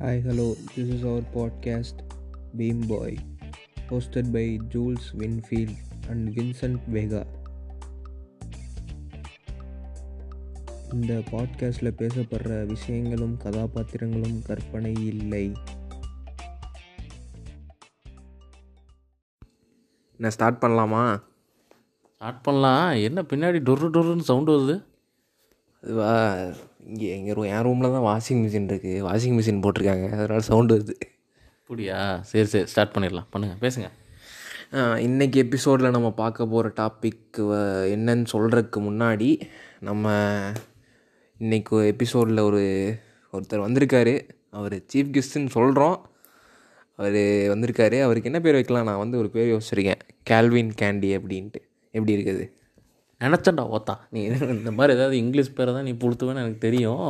Hi, hello. This is our podcast Beam Boy, hosted by Jules Winfield and Vincent Vega. இந்த பாட்காஸ்டில் பேசப்படுற விஷயங்களும் கதாபாத்திரங்களும் கற்பனை இல்லை நான் ஸ்டார்ட் பண்ணலாமா ஸ்டார்ட் பண்ணலாம் என்ன பின்னாடி டொரு டொருன்னு சவுண்டு வருது அதுவா இங்கே எங்கள் ரூ என் ரூமில் தான் வாஷிங் மிஷின் இருக்குது வாஷிங் மிஷின் போட்டிருக்காங்க. அதனால் சவுண்டு வருது. அப்படியா? சரி சரி. ஸ்டார்ட் பண்ணிடலாம். பண்ணுங்கள் பேசுங்க. ஆஹ், இன்னைக்கு எபிசோடில் நம்ம பார்க்க போகிற டாபிக் என்னன்னு சொல்கிறதுக்கு முன்னாடி நம்ம இன்னைக்கு எபிசோடில் ஒரு ஒருத்தர் வந்திருக்காரு. அவர் சீஃப் கெஸ்ட்டுன்னு சொல்கிறோம் அவர் வந்திருக்காரு. அவருக்கு என்ன பேர் வைக்கலாம்? நான் வந்து ஒரு பேர் யோசிச்சிருக்கேன். கேல்வின் கேண்டி அப்படின்ட்டு. எப்படி இருக்குது? நினச்சேன்டா ஓத்தா. நீ இந்த மாதிரி ஏதாவது இங்கிலீஷ் பேரை தான் நீ புழுத்துவேன்னு எனக்கு தெரியும்.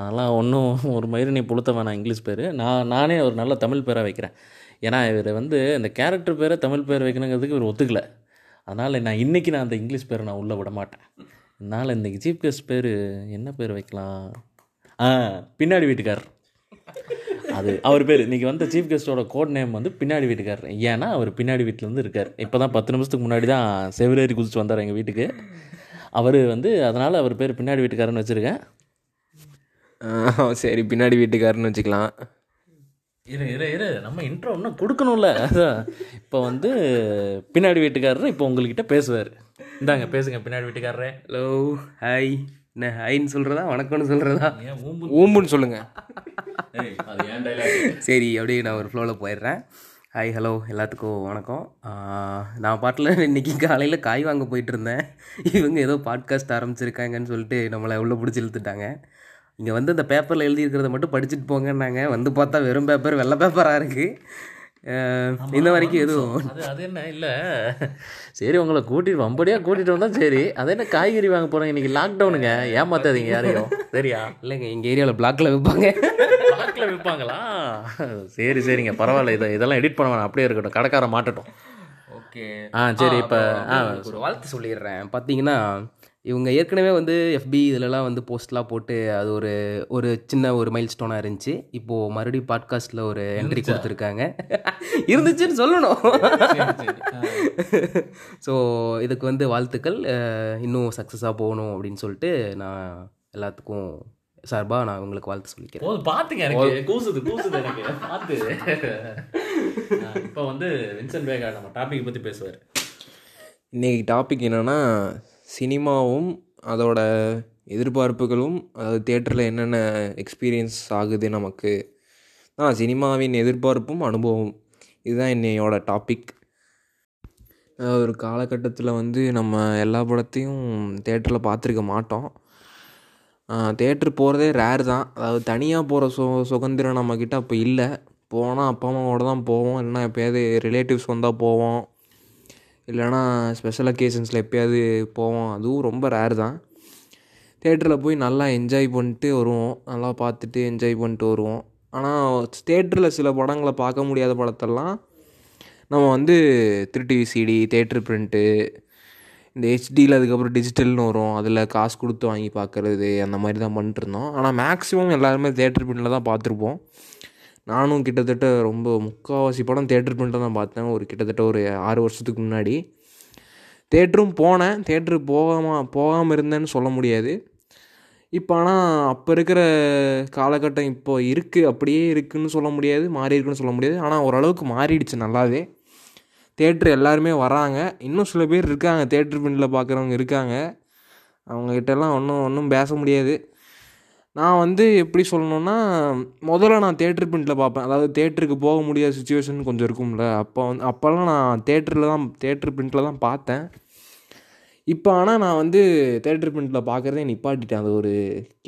அதெல்லாம் ஒன்றும் ஒரு மாதிரி நீ புழுத்த வேணாம் இங்கிலீஷ் பேர். நான் நானே ஒரு நல்ல தமிழ் பேராக வைக்கிறேன். ஏன்னா இவர் வந்து இந்த கேரக்டர் பேரை தமிழ் பேர் வைக்கணுங்கிறதுக்கு இவர் ஒத்துக்கலை. அதனால் நான் இன்றைக்கி நான் அந்த இங்கிலீஷ் பேரை நான் உள்ளே விட மாட்டேன். அதனால் இன்றைக்கி சீஃப் கெஸ்ட் பேர் என்ன பேர் வைக்கலாம்? ஆ பின்னாடி வீட்டுக்காரர். அது அவர் பேர். இன்றைக்கி வந்த சீஃப் கெஸ்ட்டோட கோட் நேம் வந்து பின்னாடி வீட்டுக்காரர். ஏன்னா அவர் பின்னாடி வீட்டில் வந்து இருக்கார். இப்போ தான் பத்து நிமிஷத்துக்கு முன்னாடி தான் செவிலேறி குதிச்சு வந்தார் எங்கள் வீட்டுக்கு. அவர் வந்து அதனால் அவர் பேர் பின்னாடி வீட்டுக்காரன்னு வச்சுருக்கேன். சரி பின்னாடி வீட்டுக்காரன்னு வச்சுக்கலாம். இரு இரு இரு. நம்ம இன்ட்ரோ இன்னும் கொடுக்கணும்ல. அதான். இப்போ வந்து பின்னாடி வீட்டுக்காரர் இப்போ உங்கள்கிட்ட பேசுவார். இந்தாங்க பேசுங்க பின்னாடி வீட்டுக்காரரே. ஹலோ ஹாய் என்ன ஹாய்ன்னு சொல்கிறதா வணக்கம்னு சொல்கிறதா ஊம்புன்னு சொல்லுங்கள் சரி அப்படியே நான் ஒரு ஃப்ளோவில் போயிடுறேன். ஹாய் ஹலோ எல்லாத்துக்கும் வணக்கம். நான் பாட்டில் இன்றைக்கி காலையில் காய் வாங்க போயிட்டு இருந்தேன் இவங்க ஏதோ பாட்காஸ்ட் ஆரம்பிச்சிருக்காங்கன்னு சொல்லிட்டு நம்மளை உள்ளே பிடிச்சி இழுத்துட்டாங்க. இங்கே வந்து இந்த பேப்பரில் எழுதியிருக்கிறத மட்டும் படிச்சுட்டு போங்கன்னாங்க. வந்து பார்த்தா வெறும் பேப்பர் வெள்ளை பேப்பராக இருக்குது இன்ன வரைக்கும் எதுவும் அது அது என்ன இல்லை. சரி உங்களை கூட்டிட்டு வம்படியாக கூட்டிகிட்டு வந்தால் சரி. அது என்ன காய்கறி வாங்க போகிறோம் இன்னைக்கு லாக்டவுனுங்க ஏமாத்தாதீங்க யாரையும். சரியா? இல்லைங்க எங்கள் ஏரியாவில் பிளாக்ல விற்பாங்க லாக்கில் விற்பாங்களா சரி சரிங்க. பரவாயில்ல. இதை இதெல்லாம் எடிட் பண்ண வேணாம். அப்படியே இருக்கட்டும். கடைக்காரன் மாட்டட்டும். ஓகே. ஆ சரி இப்போ ஆ ஒரு வாழ்த்து சொல்லிடுறேன். பார்த்தீங்கன்னா இவங்க ஏற்கனவே வந்து எஃபி இதிலலாம் வந்து போஸ்ட்லாம் போட்டு அது ஒரு ஒரு சின்ன ஒரு மைல் ஸ்டோனாக இருந்துச்சு. இப்போது மறுபடியும் பாட்காஸ்ட்டில் ஒரு என்ட்ரி கொடுத்துருக்காங்க. இருந்துச்சுன்னு சொல்லணும். ஸோ இதுக்கு வந்து வாழ்த்துக்கள். இன்னும் சக்ஸஸாக போகணும் அப்படின்னு சொல்லிட்டு நான் எல்லாத்துக்கும் சார்பாக நான் உங்களுக்கு வாழ்த்து சொல்லிக்கிறேன். பார்த்துங்க எனக்கு. கூசுது கூசுது எனக்கு. பார்த்து. இப்போ வந்து வின்சென்ட் வேகா நம்ம டாபிக் பற்றி பேசுவார். இன்றைக்கி டாபிக் என்னென்னா சினிமாவும் அதோட எதிர்பார்ப்புகளும் அதாவது தேட்டரில் என்னென்ன எக்ஸ்பீரியன்ஸ் ஆகுது நமக்கு? ஆ சினிமாவின் எதிர்பார்ப்பும் அனுபவம் இதுதான் என்னையோட டாபிக் ஒரு காலகட்டத்தில் வந்து நம்ம எல்லா படத்தையும் தேட்டரில் பார்த்துருக்க மாட்டோம். தேட்ரு போகிறதே ரேர் தான். அதாவது தனியாக போகிற சு சுதந்திரம் நம்மக்கிட்ட அப்போ இல்லை. போனால் அப்பா அம்மாவோட தான் போவோம். இல்லைன்னா எப்போயாவது ரிலேட்டிவ்ஸ் வந்தால் போவோம். இல்லைன்னா ஸ்பெஷல் அக்கேஷன்ஸில் எப்பயாவது போவோம். அதுவும் ரொம்ப ரேர் தான். தேட்டரில் போய் நல்லா என்ஜாய் பண்ணிட்டு வருவோம். நல்லா பார்த்துட்டு என்ஜாய் பண்ணிட்டு வருவோம். ஆனால் தேட்டரில் சில படங்களை பார்க்க முடியாத படத்தெல்லாம் நம்ம வந்து திருட்டி சிடி தேட்ரு பிரிண்ட்டு இந்த ஹெச்டியில் அதுக்கப்புறம் டிஜிட்டல்னு வரும். அதில் காசு கொடுத்து வாங்கி பார்க்குறது அந்த மாதிரி தான் பண்ணிட்டுருந்தோம் ஆனால் மேக்ஸிமம் எல்லாருமே தேட்டர் பிரிண்டில் தான் பார்த்துருப்போம். நானும் கிட்டத்தட்ட ரொம்ப முக்கால்வாசி படம் தேட்டர் பண்ணிட்டு தான் பார்த்தேன். ஒரு கிட்டத்தட்ட ஒரு ஆறு வருஷத்துக்கு முன்னாடி. தேட்டரும் போனேன். தேட்டரு போகாமல் போகாமல் இருந்தேன்னு சொல்ல முடியாது. இப்போ ஆனால் அப்போ இருக்கிற காலகட்டம் இப்போ இருக்குது அப்படியே இருக்குதுன்னு சொல்ல முடியாது. மாறி இருக்குன்னு சொல்ல முடியாது. ஆனால் ஓரளவுக்கு மாறிடுச்சு நல்லாவே. தேட்ரு எல்லாருமே வராங்க. இன்னும் சில பேர் இருக்காங்க. தேட்ரு பின்னில் பார்க்குறவங்க இருக்காங்க. அவங்ககிட்டலாம் ஒன்றும் ஒன்றும் பேச முடியாது. நான் வந்து எப்படி சொல்லணுன்னா முதல்ல நான் தேட்ரு பிரிண்ட்டில் பார்ப்பேன். அதாவது தேட்டருக்கு போக முடியாத சுச்சுவேஷன் கொஞ்சம் இருக்கும்ல. அப்போ வந்து அப்போல்லாம் நான் தேட்டரில் தான் தேட்ரு பிரிண்ட்டில் தான் பார்த்தேன். இப்போ ஆனால் நான் வந்து தேட்டர் பிரிண்ட்டில் பார்க்குறதே நிப்பாட்டிட்டேன். அது ஒரு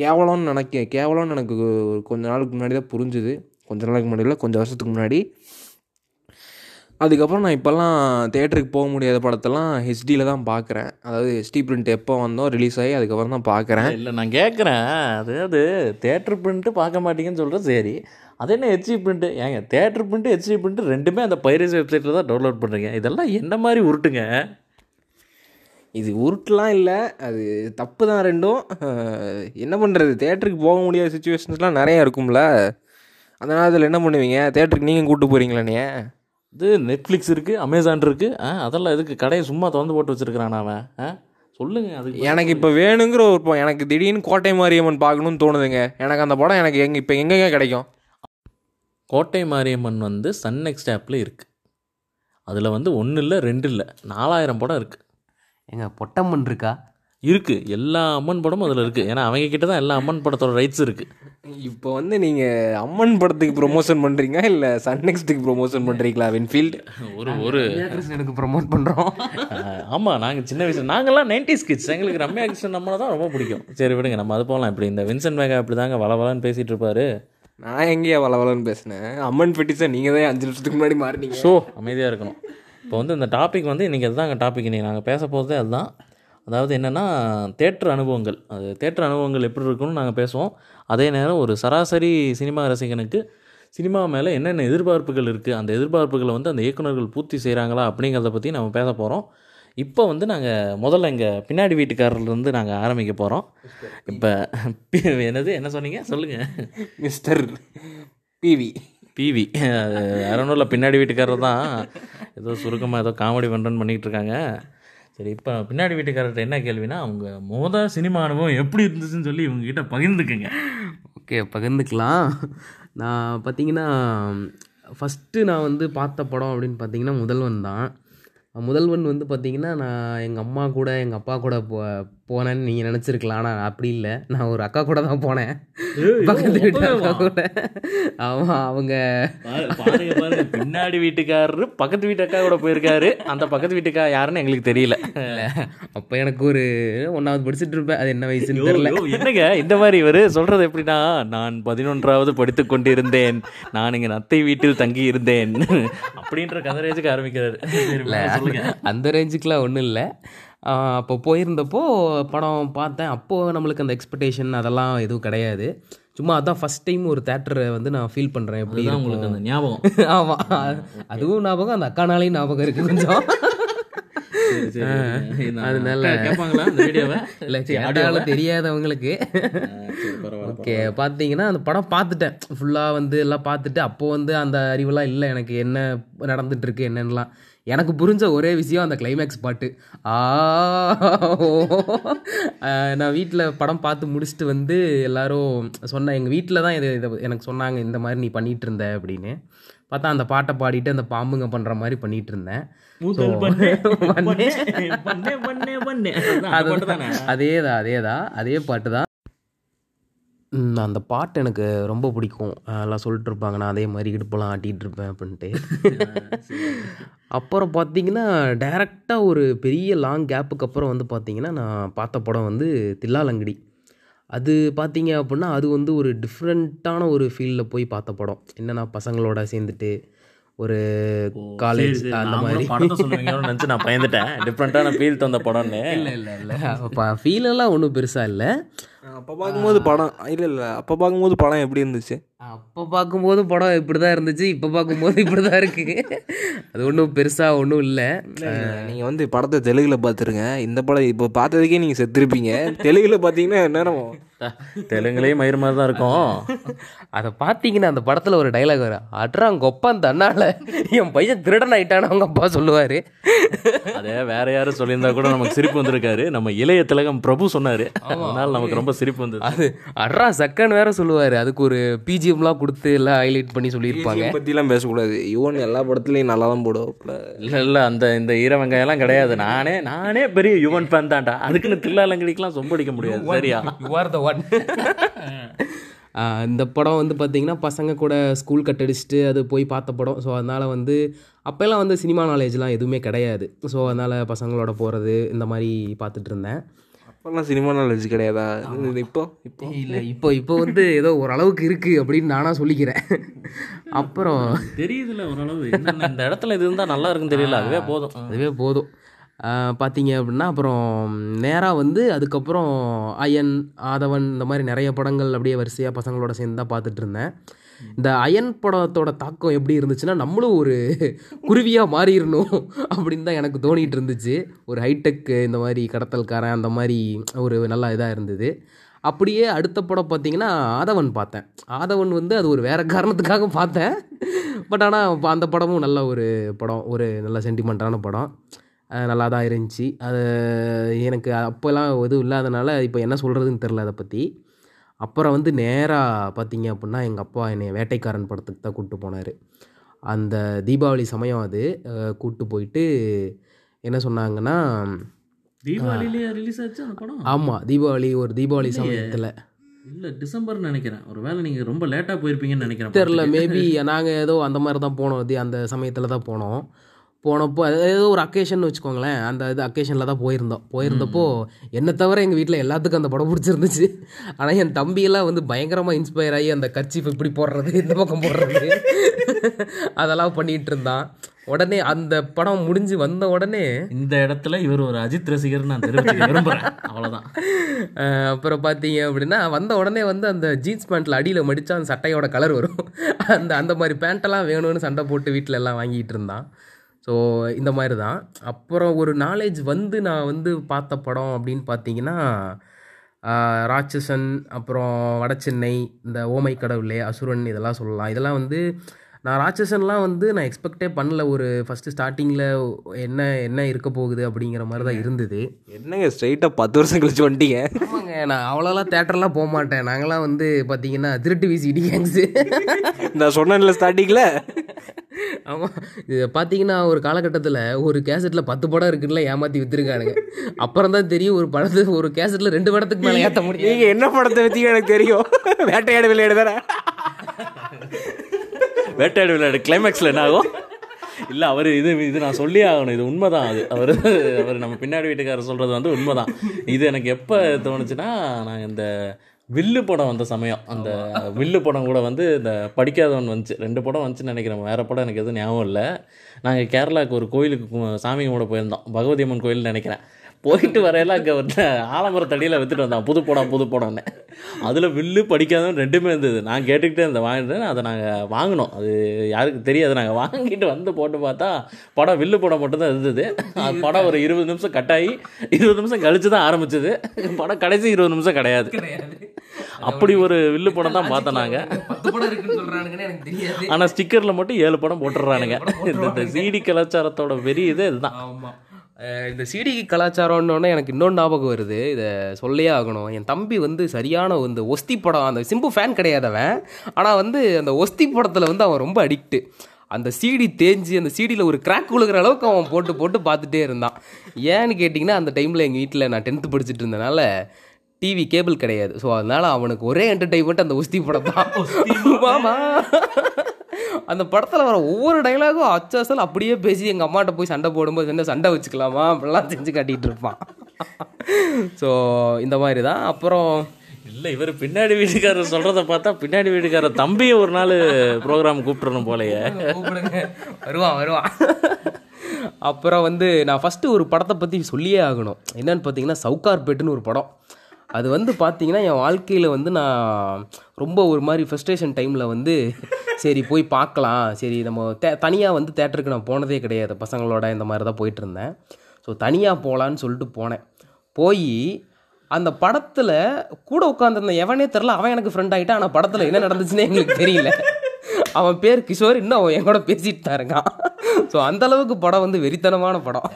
கேவலம்னு நினைக்க கேவலம்னு எனக்கு கொஞ்ச நாளுக்கு முன்னாடி தான் புரிஞ்சுது. கொஞ்ச நாளுக்கு முன்னாடி இல்லை கொஞ்சம் வருஷத்துக்கு முன்னாடி. அதுக்கப்புறம் நான் இப்போல்லாம் தேட்டருக்கு போக முடியாத படத்தெல்லாம் ஹெச்டியில் தான் பார்க்குறேன் அதாவது ஹெச்டி பிரிண்ட் எப்போ வந்தோம் ரிலீஸ் ஆகி அதுக்கப்புறம் தான் பார்க்குறேன் இல்லை நான் கேட்குறேன் அது அது தேட்டர் பிரிண்ட்டு பார்க்க மாட்டீங்கன்னு சொல்கிறது சரி. அது என்ன ஹெச்டி பிரிண்ட்டு ஏங்க தேட்டர் பிரிண்ட்டு ஹெச்டி பிரிண்ட்டு ரெண்டுமே அந்த பைரசி வெப்சைட்டில் தான் டவுன்லோட் பண்ணுறீங்க இதெல்லாம் என்ன மாதிரி உருட்டுங்க? இது உருட்டுலாம் இல்லை. அது தப்பு தான் ரெண்டும். என்ன பண்ணுறது தேட்டருக்கு போக முடியாத சுச்சுவேஷன்ஸ்லாம் நிறையா இருக்கும்ல. அந்த நேரத்தில் என்ன பண்ணுவீங்க? தேட்டருக்கு நீங்கள் கூப்பிட்டு போகிறீங்களா இது நெட்ஃப்ளிக்ஸ் இருக்குது அமேசான் இருக்குது ஆ அதெல்லாம் எதுக்கு? கடையை சும்மா திறந்து போட்டு வச்சுருக்கிறான் அவன். ஆ சொல்லுங்கள் அதுக்கு எனக்கு இப்போ வேணுங்கிற ஒரு ப- எனக்கு திடீர்னு கோட்டை மாரியம்மன் பார்க்கணும்னு தோணுதுங்க. எனக்கு அந்த படம் எனக்கு எங்கே இப்போ எங்கெங்க கிடைக்கும்? கோட்டை மாரியம்மன் வந்து சன் நெக்ஸ்ட் ஆப்பில் இருக்குது அதில் வந்து ஒன்று இல்லை ரெண்டு இல்லை நாலாயிரம் படம் இருக்குது எங்க பொட்டம்மன் இருக்கா? இருக்குது எல்லா அம்மன் படமும் அதில் இருக்குது ஏன்னா அவங்க கிட்ட தான் எல்லா அம்மன் படத்தோட ரைட்ஸ் இருக்குது இப்போ வந்து நீங்கள் அம்மன் படத்துக்கு ப்ரொமோஷன் பண்ணுறீங்க இல்லை சன் நெக்ஸ்ட்டுக்கு ப்ரொமோஷன் பண்ணுறீங்களா வின்ஃபீல்டு ஒரு ஒரு. கிருஷ்ணனுக்கு ப்ரமோட் பண்றோம். ஆமாம் நாங்கள் சின்ன வயசு நாங்கள்லாம் நைன்டிஸ் கிட்ஸ் எங்களுக்கு ரம்யா கிருஷ்ணன் நம்மளை தான் ரொம்ப பிடிக்கும். சரி விடுங்க நம்ம அது போகலாம். இப்படி இந்த வின்சென்ட் வேகா இப்படி தாங்க வள வளன்னு பேசிகிட்டு இருப்பாரு. நான் எங்கேயா வளவலன்னு பேசினேன்? அம்மன் பெட்டிஸை நீங்கள் தான் அஞ்சு நிமிஷத்துக்கு முன்னாடி மாறினீங்க. ஸோ அமைதியாக இருக்கணும். இப்போ வந்து இந்த டாபிக் வந்து இன்றைக்கி அதுதாங்க டாபிக் இன்றைக்கி நாங்கள் பேச போகிறதே அதுதான். அதாவது என்னென்னா தேட்டர் அனுபவங்கள். அது தேட்டர் அனுபவங்கள் எப்படி இருக்குன்னு நாங்கள் பேசுவோம். அதே நேரம் ஒரு சராசரி சினிமா ரசிகனுக்கு சினிமா மேலே என்னென்ன எதிர்பார்ப்புகள் இருக்குது அந்த எதிர்பார்ப்புகளை வந்து அந்த இயக்குனர்கள் பூர்த்தி செய்கிறாங்களா அப்படிங்கிறத பற்றி நம்ம பேச போகிறோம் இப்போ வந்து நாங்கள் முதல்ல எங்கள் பின்னாடி வீட்டுக்காரர்லேருந்து நாங்கள் ஆரம்பிக்க போகிறோம் இப்போ என்னது? என்ன சொன்னீங்க? சொல்லுங்கள் மிஸ்டர் பிவி பிவி இல்லை பின்னாடி வீட்டுக்காரர் தான். ஏதோ சுருக்கமாக ஏதோ காமெடி பண்ணுறேன்னு பண்ணிகிட்டு இருக்காங்க. சரி இப்போ பின்னாடி வீட்டுக்காரர்கிட்ட என்ன கேள்வினா அவங்க மோத சினிமா அனுபவம் எப்படி இருந்துச்சுன்னு சொல்லி இவங்ககிட்ட பகிர்ந்துக்குங்க. ஓகே பகிர்ந்துக்கலாம். நான் பார்த்தீங்கன்னா ஃபஸ்ட்டு நான் வந்து பார்த்த படம் அப்படின்னு பார்த்தீங்கன்னா முதல்வன் தான். முதல்வன் வந்து பார்த்திங்கன்னா நான் எங்கள் அம்மா கூட எங்கள் அப்பா கூட போனேன்னு நீங்கள் நினச்சிருக்கலாம். ஆனால் அப்படி இல்லை. நான் ஒரு அக்கா கூட தான் போனேன். பக்கத்து வீட்டு அக்கா கூட. ஆமாம் அவங்க பின்னாடி வீட்டுக்காரரு பக்கத்து வீட்டு அக்கா கூட போயிருக்காரு. அந்த பக்கத்து வீட்டுக்கா யாருன்னு எங்களுக்கு தெரியல. அப்போ எனக்கு ஒரு ஒன்றாவது படிச்சுட்டு இருப்பேன். அது என்ன வயசுன்னு தெரியல. என்னங்க? இந்த மாதிரி இவர் சொல்றது எப்படின்னா நான் பதினொன்றாவது படித்து கொண்டிருந்தேன். நான் இங்க நத்தை வீட்டில் தங்கி இருந்தேன். அப்படின்ற கதரேஜுக்கு ஆரம்பிக்கிறாரு. சரி, மேல சொல்லுங்க. அந்த ரேஞ்சுக்கெலாம் ஒன்றும் இல்லை. அப்போ போயிருந்தப்போ படம் பார்த்தேன். அப்போது நம்மளுக்கு அந்த எக்ஸ்பெக்டேஷன் அதெல்லாம் எதுவும் கிடையாது. சும்மா அதான் ஃபஸ்ட் டைம் ஒரு தேட்டரை வந்து நான் ஃபீல் பண்ணுறேன் எப்படி. உங்களுக்கு அந்த ஞாபகம். ஆமாம் அதுவும் ஞாபகம் அந்த அக்கானாலையும் ஞாபகம் இருக்குது கொஞ்சம். அதனால கேட்பாங்களா தெரியாதவங்களுக்கு. ஓகே பார்த்தீங்கன்னா அந்த படம் பார்த்துட்டேன். ஃபுல்லாக வந்து எல்லாம் பார்த்துட்டு அப்போது வந்து அந்த அறிவெல்லாம் இல்லை எனக்கு. என்ன நடந்துட்டு இருக்கு என்னென்னலாம் எனக்கு புரிஞ்ச ஒரே விஷயம் அந்த கிளைமேக்ஸ் பாட்டு ஆ நான் வீட்டில் படம் பார்த்து முடிச்சுட்டு வந்து எல்லாரும் சொன்ன எங்கள் வீட்டில் தான் இது இதை எனக்கு சொன்னாங்க இந்த மாதிரி நீ பண்ணிட்டு இருந்த அப்படின்னு பார்த்தா அந்த பாட்டை பாடிட்டு அந்த பாம்புங்க பண்ணுற மாதிரி பண்ணிட்டு இருந்தேன் முதல் So, பண்ணே, பண்ணே. பண்ணே, பண்ணே, பண்ணே. அதான், அந்த பாட்டு தானே? அதே தான் அதே தான் அதே பாட்டு தான் அந்த பாட்டு எனக்கு ரொம்ப பிடிக்கும். எல்லாம் சொல்லிட்டு இருப்பாங்க நான் அதே மாதிரி இடுப்பெல்லாம் ஆட்டிகிட்டு இருப்பேன் அப்படின்ட்டு. அப்புறம் பார்த்தீங்கன்னா டைரெக்டாக ஒரு பெரிய லாங் கேப்புக்கு அப்புறம் வந்து பார்த்தீங்கன்னா நான் பார்த்த படம் வந்து தில்லாலங்கடி. அது பார்த்தீங்க அப்படின்னா அது வந்து ஒரு டிஃப்ரெண்ட்டான ஒரு ஃபீல்டில் போய் பார்த்த படம். என்னென்னா பசங்களோட சேர்ந்துட்டு ஒரு காலேஜ் அந்த மாதிரி. படத்தை சொல்லுவீங்கன்னு நினைச்சு நான் பயந்துட்டேன். டிஃப்ரெண்டான ஃபீல் தந்த படம்னு. இல்லை இல்லை இல்லை. அப்போ ஃபீலெல்லாம் ஒன்றும் பெருசாக இல்லை. அப்போ பார்க்கும்போது படம் இல்லை இல்லை. அப்போ பார்க்கும்போது படம் எப்படி இருந்துச்சு? அப்போ பார்க்கும்போது படம் இப்படி தான் இருந்துச்சு இப்போ பார்க்கும்போது இப்படி தான் இருக்குது அது ஒன்றும் பெருசாக ஒன்றும் இல்லை. நீங்கள் வந்து படத்தை தெலுங்கில் பார்த்துருங்க. இந்த படம் இப்போ பார்த்ததுக்கே நீங்கள் செத்துருப்பீங்க. தெலுங்கில் பார்த்தீங்கன்னா நேரம் தெலுங்குலேயும் மயிர் மாதிரி தான் இருக்கும். அதை பார்த்தீங்கன்னா அந்த படத்தில் ஒரு டைலாக் வரும். அட்ரா கொப்பான் தன்னால என் பையன் திருடன் ஆயிட்டான்னு அவங்க அப்பா சொல்லுவார். அதே வேற யாரும் சொல்லியிருந்தா கூட நமக்கு சிரிப்பு வந்திருக்காரு நம்ம இளைய திலகம் பிரபு சொன்னாரு. அதனால நமக்கு ரொம்ப சிரிப்பு வந்தது. அது அட்ரா சக்கன் வேற சொல்லுவார். அதுக்கு ஒரு பிஜிஎம்லாம் கொடுத்து எல்லாம் ஹைலைட் பண்ணி சொல்லியிருப்பாங்க. பற்றிலாம் பேசக்கூடாது. யுவன் எல்லா படத்துலையும் நல்லா தான் போடுவாப்புல இல்ல இல்ல அந்த இந்த ஈர வெங்காயம்லாம் கிடையாது. நானே நானே பெரிய யுவன் ஃபேன் தான்டா. அதுக்குன்னு தில்லாலங்கடிக்கெல்லாம் சொம்படிக்க முடியாது. சரியா? யூ ஆர் த ஒன் இந்த படம் வந்து பார்த்தீங்கன்னா பசங்க கூட ஸ்கூல் கட் அடிச்சுட்டு அது போய் பார்த்த படம். ஸோ அதனால் வந்து அப்போல்லாம் வந்து சினிமா நாலேஜ்லாம் எதுவுமே கிடையாது. ஸோ அதனால் பசங்களோட போகிறது இந்த மாதிரி பார்த்துட்டு இருந்தேன். அப்போல்லாம் சினிமா நாலேஜ் கிடையாதா? இப்போ? இப்போ? இல்லை இப்போ இப்போ வந்து ஏதோ ஓரளவுக்கு இருக்குது அப்படின்னு நானாக சொல்லிக்கிறேன். அப்புறம் தெரியுதுல ஓரளவு. இந்த இடத்துல இது இருந்தா நல்லா இருக்குன்னு தெரியல. அதுவே போதும். அதுவே போதும். பார்த்தீங்க அப்படின்னா அப்புறம் நேராக வந்து அதுக்கப்புறம் அயன் ஆதவன் இந்த மாதிரி நிறைய படங்கள் அப்படியே வரிசையாக பசங்களோட சேர்ந்து தான் பார்த்துட்டு இருந்தேன். இந்த அயன் படத்தோட தாக்கம் எப்படி இருந்துச்சுன்னா நம்மளும் ஒரு குருவியாக மாறிடணும் அப்படின்னு தான் எனக்கு தோணிட்டு இருந்துச்சு. ஒரு ஹைடெக் இந்த மாதிரி கடத்தல்காரன் அந்த மாதிரி ஒரு நல்லா இதாக இருந்தது. அப்படியே அடுத்த படம் பார்த்தீங்கன்னா ஆதவன் பார்த்தேன். ஆதவன் வந்து அது ஒரு வேறு காரணத்துக்காக பார்த்தேன். பட் ஆனால் அந்த படமும் நல்ல ஒரு படம் ஒரு நல்ல சென்டிமெண்ட்டான படம். நல்லா தான் இருந்துச்சு. அது எனக்கு அப்போல்லாம் எதுவும் இல்லாதனால இப்போ என்ன சொல்கிறதுன்னு தெரில அதை பற்றி அப்புறம் வந்து நேராக பார்த்தீங்க அப்படின்னா எங்கள் அப்பா என்னை வேட்டைக்காரன் படத்துக்கு தான் கூப்பிட்டு போனார். அந்த தீபாவளி சமயம் அது. கூப்பிட்டு போயிட்டு என்ன சொன்னாங்கன்னா தீபாவளிலேயே ரிலீஸ் ஆச்சு அந்த படம்? ஆமாம் தீபாவளி ஒரு தீபாவளி சமயத்தில். இல்லை டிசம்பர்னு நினைக்கிறேன். ஒரு வேளை நீங்கள் ரொம்ப லேட்டாக போயிருப்பீங்கன்னு நினைக்கிறேன். தெரில. மேபி நாங்கள் ஏதோ அந்த மாதிரி தான் போனோம் அந்த சமயத்தில் தான் போனோம். போனப்போ அது ஏதோ ஒரு அக்கேஷன் வச்சுக்கோங்களேன். அந்த இது அக்கேஷனில் தான் போயிருந்தோம். போயிருந்தப்போ என்னை தவிர எங்கள் வீட்டில் எல்லாத்துக்கும் அந்த படம் பிடிச்சிருந்துச்சு. ஆனால் என் தம்பியெல்லாம் வந்து பயங்கரமாக இன்ஸ்பயர் ஆகி அந்த கர்ச்சீஃப் இப்படி போடுறது இந்த பக்கம் போடுறது அதெல்லாம் பண்ணிகிட்டு இருந்தான். உடனே அந்த படம் முடிஞ்சு வந்த உடனே இந்த இடத்துல இவர் ஒரு அஜித் ரசிகர் நான் விரும்புகிறேன் அவ்வளோதான் அப்புறம் பார்த்தீங்க அப்படின்னா வந்த உடனே வந்து அந்த ஜீன்ஸ் பேண்ட்டில் அடியில் மடித்தா அந்த சட்டையோட கலர் வரும். அந்த அந்த மாதிரி பேண்ட்டெல்லாம் வேணும்னு சண்டை போட்டு வீட்டில் எல்லாம் வாங்கிட்டு இருந்தான். ஸோ இந்த மாதிரி தான் அப்புறம் ஒரு நாலேஜ் வந்து நான் வந்து பார்த்த படம் அப்படின்னு பார்த்தீங்கன்னா ராட்சசன் அப்புறம் வடசென்னை இந்த ஓமை கடவுளே அசுரன் இதெல்லாம் சொல்லலாம். இதெல்லாம் வந்து நான் ராட்சசன்லாம் வந்து நான் எக்ஸ்பெக்டே பண்ணல. ஒரு ஃபஸ்ட்டு ஸ்டார்டிங்கில் என்ன என்ன இருக்க போகுது அப்படிங்கிற மாதிரி தான் இருந்தது. என்னங்க ஸ்ட்ரைட்டாக பத்து வருஷம் கழிச்சு வந்துட்டீங்க ஆமாங்க நான் அவ்வளோலாம் தேட்டர்லாம் போக மாட்டேன். நாங்களாம் வந்து பார்த்தீங்கன்னா திருட்டு வீசி இடி கேங்ஸு நான் சொன்னேன்ல ஸ்டார்டிங்கில் ஆமாம் இது பார்த்தீங்கன்னா ஒரு காலகட்டத்தில் ஒரு கேசட்டில் பத்து படம் இருக்குல்ல ஏமாற்றி விற்றுருக்கானுங்க அப்புறம் தான் தெரியும் ஒரு படத்துக்கு ஒரு கேசட்டில் ரெண்டு படத்துக்கு மேலே ஏற்ற முடியும் நீங்கள் என்ன படத்தை பற்றி எனக்கு தெரியும். வேட்டையாடு விளையாடு தானே. வேட்டையாடு விளையாடு. கிளைமேக்ஸில் என்ன ஆகும்? இல்லை அவர் இது இது நான் சொல்லியே ஆகணும். இது உண்மைதான் அது. அவர் அவர் நம்ம பின்னாடி வீட்டுக்காரர் சொல்கிறது வந்து உண்மைதான். இது எனக்கு எப்போ தோணுச்சுன்னா நான் இந்த வில்லு படம் வந்த சமயம். அந்த வில்லு படம் கூட வந்து இந்த படிக்காதவன் வந்துச்சு. ரெண்டு படம் வந்துச்சுன்னு நினைக்கிறேன். வேறு படம் எனக்கு எதுவும் ஞாபகம் இல்லை. நாங்கள் கேரளாவுக்கு ஒரு கோயிலுக்கு சாமி கும்பிட போயிருந்தோம். பகவதி அம்மன் கோயில்னு நினைக்கிறேன். போயிட்டு வரையில அங்கே வந்து ஆலமரத்தடியில் வித்துட்டு வந்தான். புது படம் புது படம்னு அதில் வில்லு படிக்காதவன் ரெண்டுமே இருந்தது. நான் கேட்டுக்கிட்டே இருந்தேன் வாங்கிட்டேன் அதை நாங்கள் வாங்கினோம். அது யாருக்கு தெரியாது. நாங்கள் வாங்கிட்டு வந்து போட்டு பார்த்தா படம் வில்லு படம் மட்டும்தான் இருந்தது. அது படம் ஒரு இருபது நிமிஷம் கட்டாயி இருபது நிமிஷம் கழிச்சு தான் ஆரம்பிச்சது. படம் கடைசி இருபது நிமிஷம் கிடையாது. அப்படி ஒரு வில்லு படம் தான் பார்த்தோம் நாங்கள் ஆனால் ஸ்டிக்கரில் மட்டும் ஏழு படம் போட்டுடுறானுங்க. இந்த சிடி கலாச்சாரத்தோட வெறி இது இதுதான். ஆமாம் இந்த சிடி கலாச்சாரம்னு எனக்கு இன்னொன்று ஞாபகம் வருது. இதை சொல்லியே ஆகணும். என் தம்பி வந்து சரியான இந்த ஒஸ்தி படம் அந்த சிம்பு ஃபேன் கிடையாதவன். ஆனால் வந்து அந்த ஒஸ்தி படத்தில் வந்து அவன் ரொம்ப அடிக்ட்டு அந்த சீடி தேஞ்சு அந்த சீடியில் ஒரு கிராக் விழுகிற அளவுக்கு அவன் போட்டு போட்டு பார்த்துட்டே இருந்தான். ஏன்னு கேட்டிங்கன்னா அந்த டைமில் எங்கள் வீட்டில் நான் டென்த்து படிச்சுட்டு இருந்தனால டிவி கேபிள் கிடையாது. ஸோ அதனால அவனுக்கு ஒரே என்டர்டைன்மெண்ட் அந்த ஒஸ்தி படம் தான். ஆமா. அந்த படத்தில் வர ஒவ்வொரு டைலாகும் அச்சாசல் அப்படியே பேசி எங்கள் அம்மாட்ட போய் சண்டை போடும்போது என்ன சண்டை வச்சுக்கலாமா? அப்படிலாம் செஞ்சு காட்டிகிட்டு இருப்பான். ஸோ இந்த மாதிரி தான் அப்புறம் இல்லை இவர் பின்னாடி வீட்டுக்காரர் சொல்கிறத பார்த்தா பின்னாடி வீட்டுக்காரர் தம்பியை ஒரு நாள் ப்ரோக்ராம் கூப்பிட்டுறணும் போலயே. வருவான் வருவான். அப்புறம் வந்து நான் ஃபஸ்ட்டு ஒரு படத்தை பற்றி சொல்லியே ஆகணும். என்னன்னு பார்த்தீங்கன்னா சவுகார்பேட்டுன்னு ஒரு படம். அது வந்து பார்த்தீங்கன்னா என் வாழ்க்கையில் வந்து நான் ரொம்ப ஒரு மாதிரி ஃப்ரஸ்ட்ரேஷன் டைமில் வந்து சரி போய் பார்க்கலாம். சரி நம்ம தே தனியாக வந்து தேட்டருக்கு நான் போனதே கிடையாது. பசங்களோட இந்த மாதிரி தான் போயிட்டுருந்தேன் ஸோ தனியாக போகலான்னு சொல்லிட்டு போனேன். போய் அந்த படத்தில் கூட உட்காந்துருந்த எவனே தெரில அவன் எனக்கு ஃப்ரெண்ட் ஆகிட்டான் ஆனால் படத்தில் என்ன நடந்துச்சுன்னே எங்களுக்கு தெரியல. அவன் பேர் கிஷோர் இன்னும் அவன் என் கூட பேசிட்டு தான் இருக்கான். ஸோ அந்த அளவுக்கு படம் வந்து வெறித்தனமான படம்.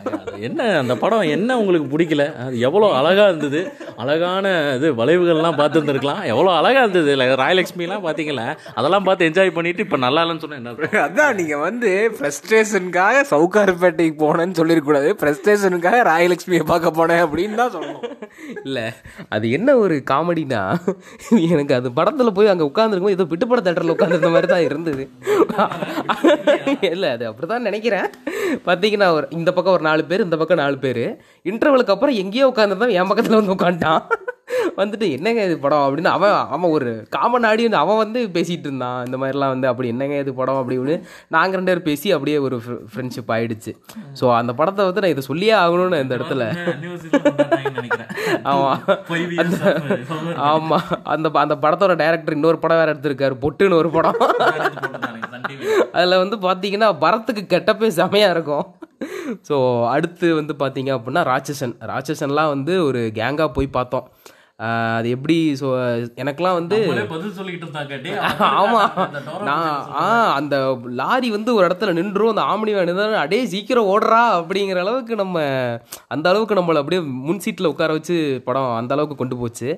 என்ன அந்த படம் என்ன உங்களுக்கு பிடிக்கல? அது எவ்வளோ அழகாக இருந்தது. அழகான இது வளைவுகள்லாம் பார்த்துருந்துருக்கலாம். எவ்வளோ அழகாக இருந்தது. இல்லை ராயலக்ஷ்மிலாம் பார்த்தீங்களா அதெல்லாம் பார்த்து என்ஜாய் பண்ணிட்டு இப்போ நல்லா இல்லைன்னு சொன்னா என்ன? அதான் நீங்கள் வந்து ஃப்ரஸ்ட்ரேஷனுக்காக சவுகார்பேட்டைக்கு போனேன்னு சொல்லிடக்கூடாது ஃப்ரஸ்ட்ரேஷனுக்காக ராயலட்சுமியை பார்க்க போனேன் அப்படின்னு தான் சொல்லணும். இல்லை அது என்ன ஒரு காமெடினா எனக்கு அது படத்தில் போய் அங்கே உட்காந்துருக்கும் ஏதோ பிட்டுப்பட தேட்டரில் உட்காந்துருந்த மாதிரி தான் இருந்தது. இல்லை அது அப்படி தான் நினைக்கிறேன். பார்த்தீங்கன்னா ஒரு இந்த பக்கம் ஒரு நாலு பேர் இந்த பக்கம் நாலு பேர். இன்டர்வலுக்கு அப்புறம் எங்கேயோ உட்காந்துருந்தவன் என் பக்கத்தில் வந்து உட்காந்துட்டான் வந்துட்டு என்னங்க இது படம்? அப்படின்னு அவன் அவன் ஒரு காமன் ஆடியன்ஸ் அவன் வந்து பேசிகிட்டு இருந்தான். இந்த மாதிரிலாம் வந்து அப்படி என்னங்க இது படம்? அப்படி இப்படின்னு நாங்கள் ரெண்டு பேரும் பேசி அப்படியே ஒரு ஃப்ரெண்ட்ஷிப் ஆயிடுச்சு. ஸோ அந்த படத்தை வந்து நான் இதை சொல்லியே ஆகணும்னு இந்த இடத்துல. ஆமா. அந்த ஆமா. அந்த அந்த படத்தோட டைரக்டர் இன்னொரு படம் வேற எடுத்திருக்காரு பொட்டுன்னு ஒரு படம். அதில் வந்து பார்த்தீங்கன்னா பரத்துக்கு கெட்டப்பே செமையா இருக்கும். ஸோ அடுத்து வந்து பார்த்தீங்க அப்படின்னா ராட்சசன். ராட்சசன்லாம் வந்து ஒரு கேங்காக போய் பார்த்தோம். அது எப்படி ஸோ எனக்கெல்லாம் வந்து பதில் சொல்லிட்டு இருந்தாங்க ஆமா. நான் ஆ அந்த லாரி வந்து ஒரு இடத்துல நின்றும் அந்த ஆம்னி வேன் அடே சீக்கிரம் ஓடுறா அப்படிங்கிற அளவுக்கு நம்ம அந்த அளவுக்கு நம்மளை அப்படியே முன் சீட்டில் உட்கார வச்சு படம் அந்த அளவுக்கு கொண்டு போச்சு.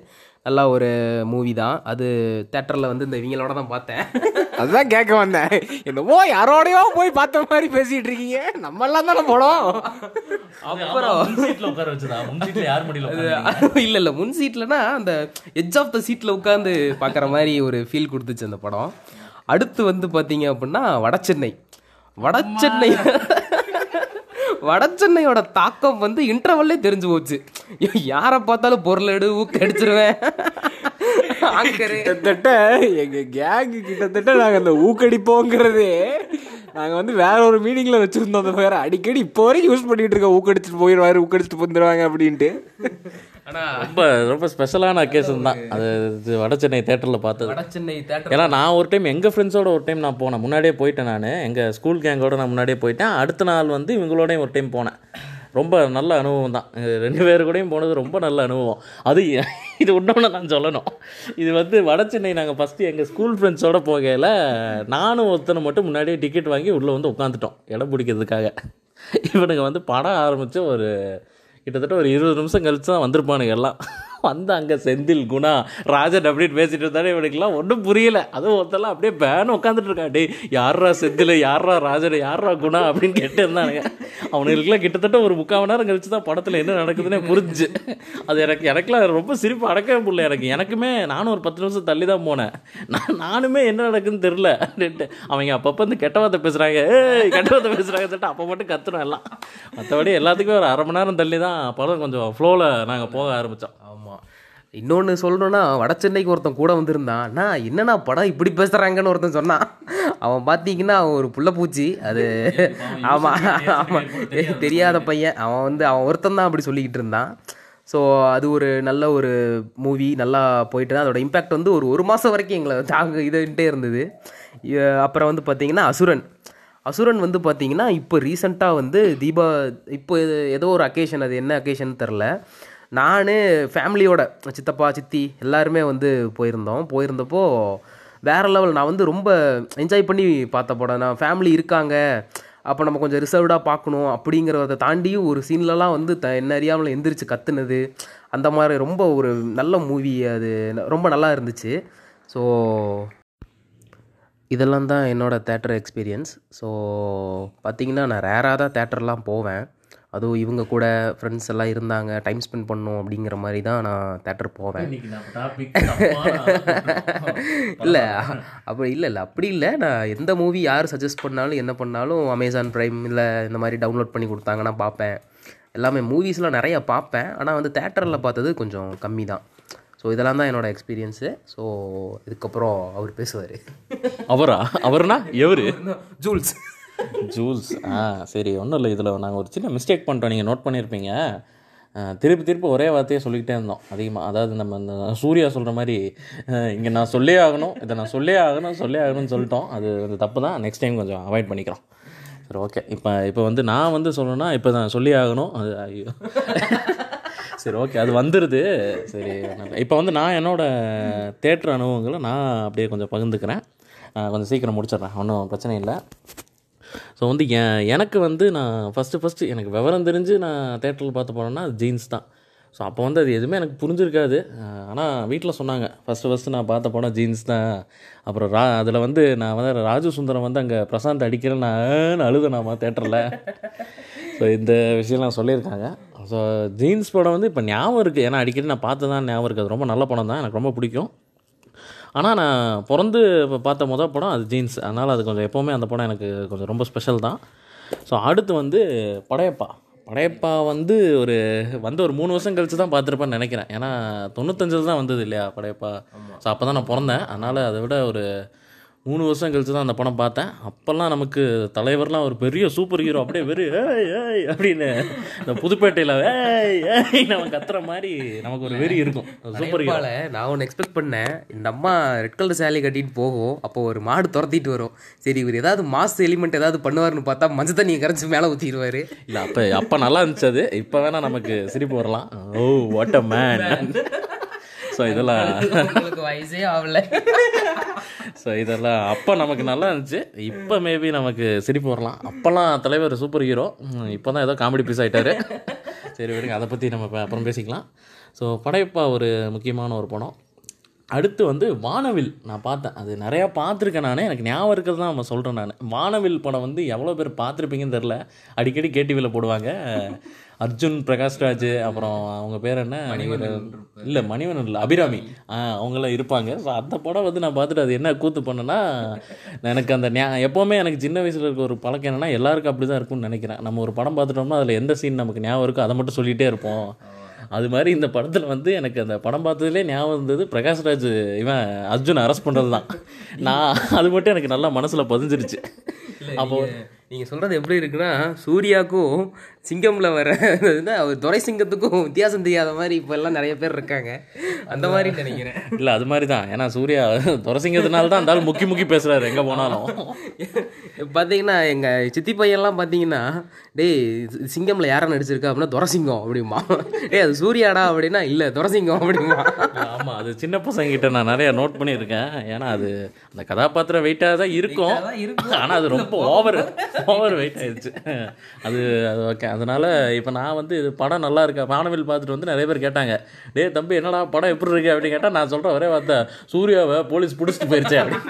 நல்லா ஒரு மூவி தான். அது தேட்டரில் வந்து இந்த இவங்களோட தான் பார்த்தேன். அதுதான் கேட்க வந்தேன். என்னமோ யாரோடையோ போய் பார்த்த மாதிரி பேசிட்டு இருக்கீங்க. நம்ம எல்லாம் தானே போனோம். அப்புறம் சீட்ல உட்கார வச்சதா? முன் சீட்ல யார் மடியில உட்கார்ந்தீங்க? இல்லை இல்லை. முன் சீட்லனா அந்த எட்ஜ் ஆஃப் த சீட்டில் உட்காந்து பார்க்குற மாதிரி ஒரு ஃபீல் கொடுத்துச்சு அந்த படம். அடுத்து வந்து பார்த்தீங்க அப்படின்னா வடசென்னை. வட சென்னையோட தாக்கம் வந்து இன்டர்வல்லே தெரிஞ்சு போச்சு. யாரை பார்த்தாலும் பொருள் எடு ஊக்க அடிச்சிருவேன். கிட்டத்தட்ட எங்க கேங்கு கிட்டத்தட்ட நாங்க அந்த ஊக்கடிப்போங்கிறதே நாங்க வந்து வேற ஒரு மீனிங்ல வச்சிருந்தோம் அந்த வேற. அடிக்கடி இப்போ வரைக்கும் யூஸ் பண்ணிட்டு இருக்கோம். ஊக்கடிச்சிட்டு போயிடுவாரு ஊக்கடிச்சிட்டு வந்துருவாங்க அப்படின்ட்டு. ஆனால் ரொம்ப ரொம்ப ஸ்பெஷலான அக்கேஷன் தான். அது வட சென்னை தேட்டரில் பார்த்தது. தேட்டர் ஏன்னா நான் ஒரு டைம் எங்கள் ஃப்ரெண்ட்ஸோட ஒரு டைம் நான் போனேன். முன்னாடியே போயிட்டேன் நான். எங்கள் ஸ்கூல் கேங்கோட நான் முன்னாடியே போயிட்டேன். அடுத்த நாள் வந்து இவங்களோடையும் ஒரு டைம் போனேன். ரொம்ப நல்ல அனுபவம் தான். ரெண்டு பேர் கூடயும் போனது ரொம்ப நல்ல அனுபவம். அது இது இன்னொன்று நான் சொல்லணும். இது வந்து வட சென்னை நாங்கள் ஃபஸ்ட்டு எங்கள் ஸ்கூல் ஃப்ரெண்ட்ஸோட போகையில் நானும் ஒருத்தனை மட்டும் முன்னாடியே டிக்கெட் வாங்கி உள்ளே வந்து உட்காந்துட்டோம் இடம் பிடிக்கிறதுக்காக. இவனுங்க வந்து படம் ஆரம்பித்து ஒரு கிட்டத்தட்ட ஒரு இருபது நிமிஷம் கழித்து தான் வந்திருப்பானுங்க எல்லாம். வந்து அங்கே செந்தில் குணா ராஜன் அப்படின்னு பேசிட்டு இருந்தாலே இவனுக்குலாம் ஒன்றும் புரியல. அதுவும் ஒருத்தெல்லாம் அப்படியே பேன் உட்காந்துட்டு இருக்கா. டே யாரா செந்தில் யாரா ராஜன் யாரா குணா அப்படின்னு கேட்டு இருந்தானுங்க. அவனுங்களுக்குலாம் கிட்டத்தட்ட ஒரு முக்கால் மணி நேரம் கழிச்சு தான் படத்தில் என்ன நடக்குதுன்னே புரிஞ்சு. அது எனக்கு எனக்குலாம் ரொம்ப சிரிப்பு அடக்கவே முடியல எனக்கு. எனக்குமே நானும் ஒரு பத்து நிமிஷம் தள்ளி தான் போனேன். நான் நானுமே என்ன நடக்குதுன்னு தெரில அப்படின்ட்டு. அவங்க அப்பப்போ வந்து கெட்ட வார்த்தை பேசுகிறாங்க கெட்ட வார்த்தை பேசுகிறாங்க சொல்லிட்டு அப்போ மட்டும் கத்துறோம் எல்லாம். மற்றபடி எல்லாத்துக்குமே ஒரு அரை மணி நேரம் தள்ளி தான் படம் கொஞ்சம் ஃப்ளோவில் நாங்கள் போக ஆரம்பித்தோம் ஆமாம் இன்னொன்று சொல்லணும்னா வட சென்னைக்கு ஒருத்தன் கூட வந்திருந்தான். அண்ணா என்னண்ணா படம் இப்படி பேசுகிறாங்கன்னு ஒருத்தன் சொன்னான். அவன் பார்த்தீங்கன்னா அவன் ஒரு புள்ளப்பூச்சி அது ஆமாம் ஆமாம் தெரியாத பையன். அவன் வந்து அவன் ஒருத்தன் தான் அப்படி சொல்லிக்கிட்டு இருந்தான். ஸோ அது ஒரு நல்ல ஒரு மூவி நல்லா போயிட்டு தான் அதோட இம்பேக்ட் வந்து ஒரு ஒரு மாதம் வரைக்கும் எங்களை தாங்க இதுன்ட்டே இருந்தது. அப்புறம் வந்து பார்த்தீங்கன்னா அசுரன். அசுரன் வந்து பார்த்தீங்கன்னா இப்போ ரீசெண்டாக வந்து தீபா இப்போ ஏதோ ஒரு அக்கேஷன் அது என்ன அக்கேஷன் தெரில நான் ஃபேமிலியோட சித்தப்பா சித்தி எல்லாருமே வந்து போயிருந்தோம். போயிருந்தப்போ வேற லெவல் நான் வந்து ரொம்ப என்ஜாய் பண்ணி பார்த்த படம். நான் ஃபேமிலி இருக்காங்க அப்போ நம்ம கொஞ்சம் ரிசர்வ்டாக பார்க்கணும் அப்படிங்கிறத தாண்டியும் ஒரு சீன்லலாம் வந்து த என்ன அறியாமல் எந்திரிச்சு கத்துனது. அந்த மாதிரி ரொம்ப ஒரு நல்ல மூவி அது. ரொம்ப நல்லா இருந்துச்சு. ஸோ இதெல்லாம் தான் என்னோட தேட்டர் எக்ஸ்பீரியன்ஸ் ஸோ பார்த்தீங்கன்னா நான் ரேராக தான் தேட்டர்லாம் போவேன். அதுவும் இவங்க கூட ஃப்ரெண்ட்ஸ் எல்லாம் இருந்தாங்க டைம் ஸ்பெண்ட் பண்ணணும் அப்படிங்கிற மாதிரி தான் நான் தேட்டர் போவேன். இல்லை அப்படி இல்லை இல்லை அப்படி இல்லை. நான் எந்த மூவி யார் சஜஸ்ட் பண்ணாலும் என்ன பண்ணாலும் அமேசான் ப்ரைம் இல்லை இந்த மாதிரி டவுன்லோட் பண்ணி கொடுத்தாங்கன்னா பார்ப்பேன். எல்லாமே மூவிஸ்லாம் நிறைய பார்ப்பேன். ஆனால் வந்து தேட்டரில் பார்த்தது கொஞ்சம் கம்மி தான் ஸோ இதெல்லாம் தான் என்னோட எக்ஸ்பீரியன்ஸு ஸோ இதுக்கப்புறம் அவர் பேசுவார். அவரா? அவர்னா? எவரு? ஜூல்ஸ். ஜூல்ஸ். ஆ சரி ஒன்றும் இல்லை இதில் நாங்கள் ஒரு சின்ன மிஸ்டேக் பண்ணிட்டோம். நீங்கள் நோட் பண்ணியிருப்பீங்க திருப்பி திருப்பி ஒரே வார்த்தையே சொல்லிக்கிட்டே இருந்தோம். அதிகமாக அதாவது நம்ம இந்த சூர்யா சொல்கிற மாதிரி இங்கே நான் சொல்லே ஆகணும் இதை நான் சொல்லே ஆகணும் சொல்லே ஆகணும்னு சொல்லிட்டோம். அது வந்து தப்பு தான். நெக்ஸ்ட் டைம் கொஞ்சம் அவாய்ட் பண்ணிக்கிறோம். சரி ஓகே இப்போ இப்போ வந்து நான் வந்து சொல்லணும்னா இப்போ தான் சொல்லி ஆகணும். அது ஐயோ. சரி ஓகே அது வந்துடுது சரி இப்போ வந்து நான் என்னோடய தேட்டர் அனுபவங்களை நான் அப்படியே கொஞ்சம் பகிர்ந்துக்கிறேன். கொஞ்சம் சீக்கிரம் முடிச்சிடுறேன். ஒன்றும் பிரச்சனை இல்லை. ஸோ வந்து என் எனக்கு வந்து நான் ஃபஸ்ட்டு ஃபஸ்ட்டு எனக்கு விவரம் தெரிஞ்சு நான் தேட்டரில் பார்த்து போனேன்னா அது ஜீன்ஸ் தான். ஸோ அப்போ வந்து அது எதுவுமே எனக்கு புரிஞ்சிருக்காது. ஆனால் வீட்டில் சொன்னாங்க. ஃபஸ்ட்டு ஃபஸ்ட்டு நான் பார்த்த போனால் ஜீன்ஸ் தான். அப்புறம் ரா அதில் வந்து நான் வந்து ராஜு சுந்தரம் வந்து அங்கே பிரசாந்த் அடிக்கிறேன் நான் அழுதனாமா தேட்டரில் ஸோ இந்த விஷயம்லாம் சொல்லியிருக்காங்க. ஸோ ஜீன்ஸ் படம் வந்து இப்போ ஞாபகம் இருக்குது ஏன்னா அடிக்கடி நான் பார்த்து தான் ஞாபகம் இருக்குது அது ரொம்ப நல்ல படம் தான். எனக்கு ரொம்ப பிடிக்கும். ஆனால் நான் பிறந்து இப்போ பார்த்த மொதல் படம் அது ஜீன்ஸ். அதனால் அது கொஞ்சம் எப்போவுமே அந்த படம் எனக்கு கொஞ்சம் ரொம்ப ஸ்பெஷல் தான். ஸோ அடுத்து வந்து படையப்பா. படையப்பா வந்து ஒரு வந்து ஒரு மூணு வருஷம் கழிச்சு தான் பார்த்துருப்பேன்னு நினைக்கிறேன். ஏன்னா தொண்ணூத்தஞ்சில் தான் வந்தது இல்லையா படையப்பா? ஸோ அப்போ தான் நான் பிறந்தேன். அதனால் அதை விட ஒரு மூணு வருஷம் கழிச்சு தான் அந்த படம் பார்த்தேன். அப்போல்லாம் நமக்கு தலைவர்லாம் ஒரு பெரிய சூப்பர் ஹீரோ அப்படியே வெறும் ஏய் ஏய் அப்படின்னு இந்த புதுப்பேட்டையில் ஏய் ஏய் நம்ம கத்துற மாதிரி நமக்கு ஒரு வெறி இருக்கும். சூப்பர் ஹீரோ படையப்பால நான் ஒன்று எக்ஸ்பெக்ட் பண்ணேன். இந்த அம்மா ரெட் கலர் சேலை கட்டிட்டு போகும். அப்போ ஒரு மாடு துரத்திட்டு வரும். சரி இவர் ஏதாவது மாஸ் எலிமெண்ட் ஏதாவது பண்ணுவாருன்னு பார்த்தா மஞ்சள் தண்ணியை கரைச்சி மேலே ஊற்றிடுவாரு இல்லை அப்போ அப்போ நல்லா இருந்துச்சு அது. இப்போ வேணால் நமக்கு சிரிப்பு வரலாம். Oh what a man so இதெல்லாம் வயசே ஆகல. ஸோ இதெல்லாம் அப்போ நமக்கு நல்லா இருந்துச்சு. இப்போ மேபி நமக்கு சிரிப்பு வரலாம். அப்போல்லாம் தலைவர் சூப்பர் ஹீரோ இப்போ தான் ஏதோ காமெடி பீஸ் ஆகிட்டாரு சரி விடுங்க. அதை பற்றி நம்ம அப்புறம் பேசிக்கலாம். ஸோ படையப்பா ஒரு முக்கியமான ஒரு படம். அடுத்து வந்து வானவில் நான் பார்த்தேன். அது நிறையா பார்த்துருக்கேன் நான். எனக்கு ஞாபகம் இருக்கிறது தான் நம்ம சொல்கிறேன் நான். வானவில் படம் வந்து எவ்வளோ பேர் பார்த்துருப்பீங்கன்னு தெரில அடிக்கடி கேடிவியில் போடுவாங்க. அர்ஜுன் பிரகாஷ்ராஜ் அப்புறம் அவங்க பேர் என்ன? இல்லை மணிவண்ணன் இல்லை அபிராமி. அவங்களாம் இருப்பாங்க. ஸோ அந்த படம் வந்து நான் பார்த்துட்டு அது என்ன கூத்து பண்ணேன்னா எனக்கு அந்த ஞா எப்போவுமே எனக்கு சின்ன வயசில் இருக்க ஒரு பழக்கம் என்னன்னா எல்லாருக்கும் அப்படி தான் இருக்கும்னு நினைக்கிறேன். நம்ம ஒரு படம் பார்த்துட்டோம்னா அதில் எந்த சீன் நமக்கு ஞாபகம் இருக்கோ அதை மட்டும் சொல்லிகிட்டே இருப்போம். அது மாதிரி இந்த படத்தில் வந்து எனக்கு அந்த படம் பார்த்ததுலே ஞாபகம் இருந்தது பிரகாஷ்ராஜ். இவன் அர்ஜுன் அரெஸ்ட் பண்ணுறது தான் நான் அது மட்டும் எனக்கு நல்லா மனசில் பதிஞ்சிருச்சு. அப்போ நீங்கள் சொல்கிறது எப்படி இருக்குன்னா சூர்யாவுக்கும் சிங்கம்ல வர அவர் துரை சிங்கத்துக்கும் வித்தியாசம் தெரியாத மாதிரி இப்போ எல்லாம் நிறைய பேர் இருக்காங்க. அந்த மாதிரி நினைக்கிறேன். இல்லை அது மாதிரி தான் ஏன்னா சூர்யா துரசிங்கிறதுனால தான் அந்த முக்கி முக்கி பேசுகிறாரு எங்கே போனாலும். பார்த்தீங்கன்னா எங்கள் சித்தி பையன்லாம் பார்த்தீங்கன்னா டேய் சிங்கம்ல யாரை நடிச்சிருக்கா அப்படின்னா துரசிங்கம் அப்படிமா டேய் அது சூர்யாடா அப்படின்னா இல்லை துரசிங்கம் அப்படிமா ஆமாம் அது சின்ன பசங்கிட்ட நான் நிறைய நோட் பண்ணியிருக்கேன். ஏன்னா அது அந்த கதாபாத்திரம் வெயிட்டாக தான் இருக்கும். ஆனால் அது ரொம்ப ஓவர் ஓவர் வெயிட் ஆயிடுச்சு அது அது ஓகே அதனால இப்போ நான் வந்து இது படம் நல்லா இருக்கா? வானவில் பார்த்துட்டு வந்து நிறைய பேர் கேட்டாங்க. டேய் தம்பி என்னடா படம் எப்படி இருக்கு? அப்படின்னு கேட்டால் நான் சொல்கிறேன் ஒரே வார்த்தை. சூர்யாவை போலீஸ் பிடிச்சிட்டு போயிருச்சே. அப்படி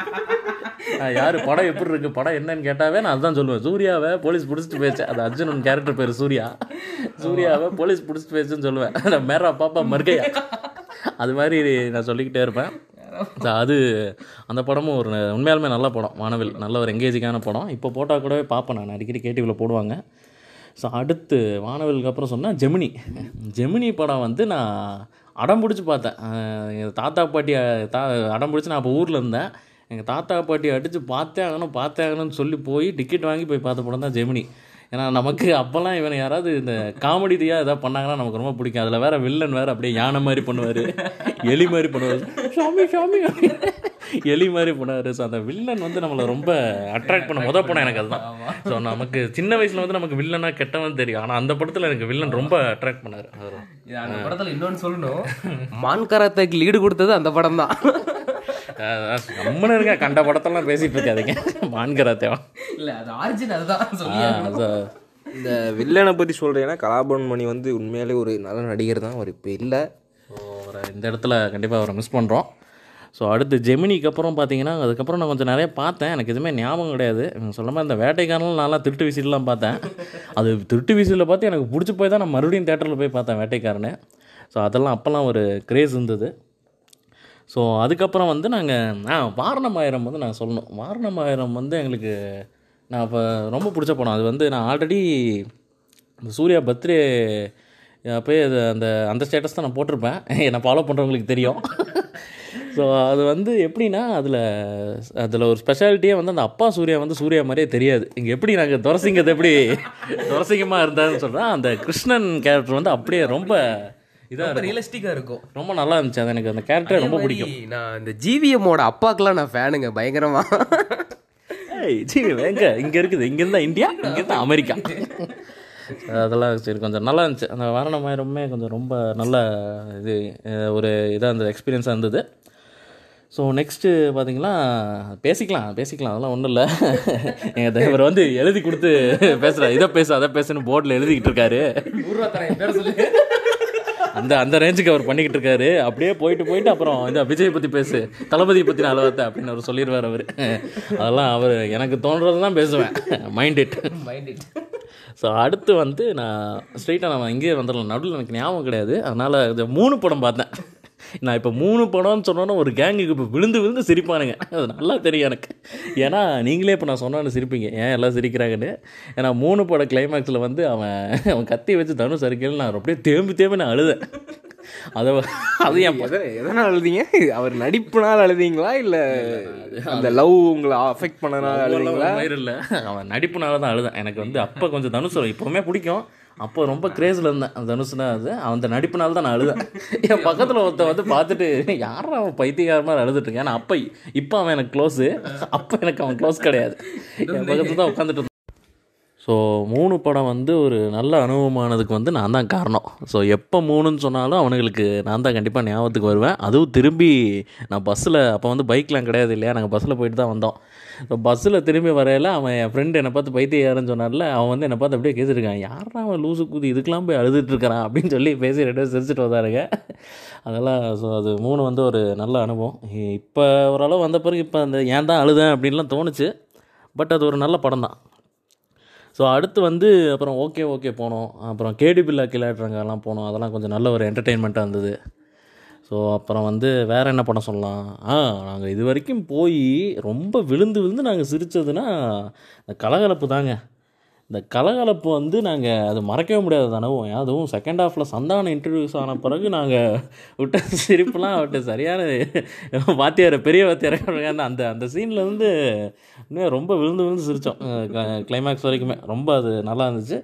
நான் யார்? படம் எப்படி இருக்கு? படம் என்னன்னு கேட்டாவே நான் அதுதான் சொல்லுவேன். சூர்யாவை போலீஸ் பிடிச்சிட்டு போயிடுச்சு அது அர்ஜுனன் கேரக்டர் பேர் சூர்யா. சூர்யாவை போலீஸ் பிடிச்சிட்டு போயிடுச்சுன்னு சொல்லுவேன். மேரா பாப்பா மர்கையா. அது மாதிரி நான் சொல்லிக்கிட்டே இருப்பேன். அது அந்த படமும் ஒரு உண்மையாலுமே நல்ல படம். வானவில் நல்ல ஒரு எங்கேஜிங்கான படம். இப்போ போட்டால் கூடவே பார்ப்பேன் நான். அடிக்கடி கேடிவியில் போடுவாங்க. ஸோ அடுத்து வானவிலுக்கு அப்புறம் சொன்னால் ஜெமினி. ஜெமினி படம் வந்து நான் அடம் பிடிச்சி பார்த்தேன். எங்கள் தாத்தா பாட்டி தா அடம் பிடிச்சி நான் அப்போ ஊரில் இருந்தேன். எங்கள் தாத்தா பாட்டி அடித்து பார்த்தே ஆகணும் பார்த்தே ஆகணும்னு சொல்லி போய் டிக்கெட் வாங்கி போய் பார்த்த படம் தான் ஜெமினி. ஏன்னா நமக்கு அப்போல்லாம் இவன் யாராவது இந்த காமெடி ரீதியாக எதாவது பண்ணாங்கன்னா நமக்கு ரொம்ப பிடிக்கும். அதில் வேற வில்லன் வேற அப்படியே யானை மாதிரி பண்ணுவார். எலி மாதிரி பண்ணுவார். சாமி சாமி எலி மாதிரி பண்ணுவார். ஸோ அந்த வில்லன் வந்து நம்மளை ரொம்ப அட்ராக்ட் பண்ண முத படம் எனக்கு அதுதான். ஸோ நமக்கு சின்ன வயசில் வந்து நமக்கு வில்லனா கெட்டவன் தெரியும். ஆனால் அந்த படத்தில் எனக்கு வில்லன் ரொம்ப அட்ராக்ட் பண்ணார். அந்த படத்தில் இன்னொன்று சொல்லணும். மான் கராத்தேக்கு லீடு கொடுத்தது அந்த படம் தான் நம்மனு இருக்க கண்ட படத்தெல்லாம் பேசிட்டு இருக்காதீங்க. மான்கரா தேவா இல்லை அது ஆரிஜின் அதுதான் இந்த வில்லனை பற்றி சொல்கிறேன்னா கலாபவன் மணி வந்து உண்மையாலே ஒரு நல்ல நடிகர் தான். அவர் இப்போ இல்லை. ஸோ அவரை இந்த இடத்துல கண்டிப்பாக அவரை மிஸ் பண்ணுறோம் ஸோ அடுத்து ஜெமினிக்கு அப்புறம் பார்த்தீங்கன்னா அதுக்கப்புறம் நான் கொஞ்சம் நிறைய பார்த்தேன். எனக்கு எதுவுமே ஞாபகம் கிடையாது. சொல்ல மாதிரி இந்த வேட்டைக்காரனும் நல்லா திருட்டு விசிலாம் பார்த்தேன். அது திருட்டு விசிலில் பார்த்து எனக்கு பிடிச்சி போய் தான் நான் மறுபடியும் தேட்டரில் போய் பார்த்தேன் வேட்டைக்காரனை. ஸோ அதெல்லாம் அப்போல்லாம் ஒரு கிரேஸ் இருந்தது. ஸோ அதுக்கப்புறம் வந்து நாங்கள் ஆ வாரணமாயிரம் வந்து நான் சொல்லணும். வாரணமாயிரம் வந்து எங்களுக்கு நான் இப்போ ரொம்ப பிடிச்ச படம். அது வந்து நான் ஆல்ரெடி இந்த சூர்யா பர்த்டே அப்போயே அது அந்த அந்த ஸ்டேட்டஸ் தான் நான் போட்டிருப்பேன். என்னை ஃபாலோ பண்ணுறவங்களுக்கு தெரியும். ஸோ அது வந்து எப்படின்னா அதில் அதில் ஒரு ஸ்பெஷாலிட்டியே வந்து அந்த அப்பா சூர்யா வந்து சூர்யா மாதிரியே தெரியாது. இங்கே எப்படி நாங்கள் துரசிங்கத்தை எப்படி துரசிங்கமாக இருந்தாருன்னு சொல்கிறேன் அந்த கிருஷ்ணன் கேரக்டர் வந்து அப்படியே ரொம்ப இதாக ரொம்ப ரியலிஸ்டிக்காக இருக்கும். ரொம்ப நல்லா இருந்துச்சு. அது எனக்கு அந்த கேரக்டர் ரொம்ப பிடிக்கும். நான் இந்த ஜிவிஎம்மோட அப்பாக்கெல்லாம் நான் ஃபேனுங்க பயங்கரமா. ஏய் ஜி எங்க? இங்கே இருக்குது. இங்கே இருந்தால் இந்தியா இங்கே இருந்தால் அமெரிக்கா. அதெல்லாம் சரி கொஞ்சம் நல்லா இருந்துச்சு. அந்த வாரணமாயிரமே கொஞ்சம் ரொம்ப நல்ல இது ஒரு இதாக இருந்தது எக்ஸ்பீரியன்ஸாக இருந்தது. ஸோ நெக்ஸ்ட்டு பார்த்தீங்கன்னா பேசிக்கலாம் பேசிக்கலாம். அதெல்லாம் ஒன்றும் இல்லை. எங்கள் இவர் வந்து எழுதி கொடுத்து பேசுகிறார் இதை பேசு அதை பேசுன்னு போர்டில் எழுதிக்கிட்டு இருக்காரு நூறுரூவா தரேன் பேர் சொல்லு அந்த அந்த ரேஞ்சுக்கு அவர் பண்ணிக்கிட்டு இருக்காரு. அப்படியே போயிட்டு போயிட்டு அப்புறம் இந்த விஜய் பற்றி பேசு. தளபதியை பற்றி நாலு வார்த்தை அப்படின்னு அவர் சொல்லிடுவார் அவர். அதெல்லாம் அவர் எனக்கு தோன்றது தான் பேசுவேன். Mind it mind it so அடுத்து வந்து நான் ஸ்ட்ரெயிட்டாக நான் இங்கேயே வந்துடலாம். நடுவில் எனக்கு ஞாபகம் கிடையாது. அதனால் இந்த மூணு படம் பார்த்தேன். நான் இப்போ மூணு படம்னு சொன்னோன்னா ஒரு கேங்குக்கு இப்போ விழுந்து விழுந்து சிரிப்பானுங்க. அது நல்லா தெரியும் எனக்கு. ஏன்னா நீங்களே இப்போ நான் சொன்னான்னு சிரிப்பீங்க. ஏன் எல்லாம் சிரிக்கிறாங்கன்னு? ஏன்னா மூணு பட கிளைமேக்ஸில் வந்து அவன் அவன் கத்தி வச்சு தனுஷ் அறிக்கையில் நான் அப்படியே தேம்பி தேம்பி நான் அழுதேன். அதை அது என் எதனால் அழுதீங்க? அவர் நடிப்புனால் அழுதீங்களா? இல்லை அந்த லவ் உங்களை அஃபெக்ட் பண்ணனால அழுதீங்களா? இல்லை. அவன் நடிப்புனால தான் அழுதேன். எனக்கு வந்து அப்போ கொஞ்சம் தனுஷ் இப்போவுமே பிடிக்கும். அப்போ ரொம்ப கிரேஸில் இருந்தேன். தனுஷ்னா அது அந்த நடிப்புனால தான் நான் அழுதேன். என் பக்கத்தில் ஒருத்தன் வந்து பார்த்துட்டு யாரும் அவன் பைத்தியக்கார மாதிரி அழுதுட்டு இருக்கேன் ஏன்னா அப்போ இப்போ அவன் எனக்கு க்ளோஸு அப்போ எனக்கு அவன் க்ளோஸ் கிடையாது. என் பக்கத்தில் தான் உட்காந்துட்டு ஸோ மூணு படம் வந்து ஒரு நல்ல அனுபவமானதுக்கு வந்து நான் தான் காரணம். ஸோ எப்போ மூணுன்னு சொன்னாலும் அவனுங்களுக்கு நான் தான் கண்டிப்பாக ஞாபகத்துக்கு வருவேன். அதுவும் திரும்பி நான் பஸ்ஸில் அப்போ வந்து பைக்லாம் கிடையாது இல்லையா? நாங்கள் பஸ்ஸில் போயிட்டு தான் வந்தோம். ஸோ பஸ்ஸில் திரும்பி வரையில அவன் என் ஃப்ரெண்டு என்னை பார்த்து பைத்தியாருன்னு சொன்னார்ல அவன் வந்து என்னை பார்த்து அப்படியே கேட்டுருக்கான் யாரா அவன் லூசு கூதி இதுக்கெலாம் போய் அழுதுட்டுருக்கிறான் அப்படின்னு சொல்லி பேசி ரெண்டு பேரும் சிரிச்சிட்டு வந்தாருங்க. அதெல்லாம் ஸோ அது மூணு வந்து ஒரு நல்ல அனுபவம். இப்போ ஓரளவு வந்த பிறகு இப்போ அந்த ஏன் தான் அழுதேன் அப்படின்லாம் தோணுச்சு. பட் அது ஒரு நல்ல படம் தான். ஸோ அடுத்து வந்து அப்புறம் ஓகே ஓகே போனோம். அப்புறம் கேடிபில்லா கிளாட்றங்கெல்லாம் போனோம். அதெல்லாம் கொஞ்சம் நல்ல ஒரு என்டர்டெயின்மெண்ட்டாக இருந்தது. ஸோ அப்புறம் வந்து வேறு என்ன படம் சொல்லலாம்? ஆ நாங்கள் இது வரைக்கும் போய் ரொம்ப விழுந்து விழுந்து நாங்கள் சிரித்ததுன்னா கலகலப்பு தாங்க. இந்த கலகலப்பு வந்து நாங்கள் அது மறக்கவே முடியாத அனுபவம் அதுவும் செகண்ட் ஹாஃபில் சந்தானம் இன்ட்ரடியூஸ் ஆன பிறகு நாங்கள் விட்ட சிரிப்புலாம் அவட்ட சரியான வாத்தியார் பெரிய வாத்தியார் அந்த அந்த அந்த சீனில் வந்து இன்னும் ரொம்ப விழுந்து விழுந்து சிரித்தோம் கிளைமேக்ஸ் வரைக்குமே. ரொம்ப அது நல்லா இருந்துச்சு.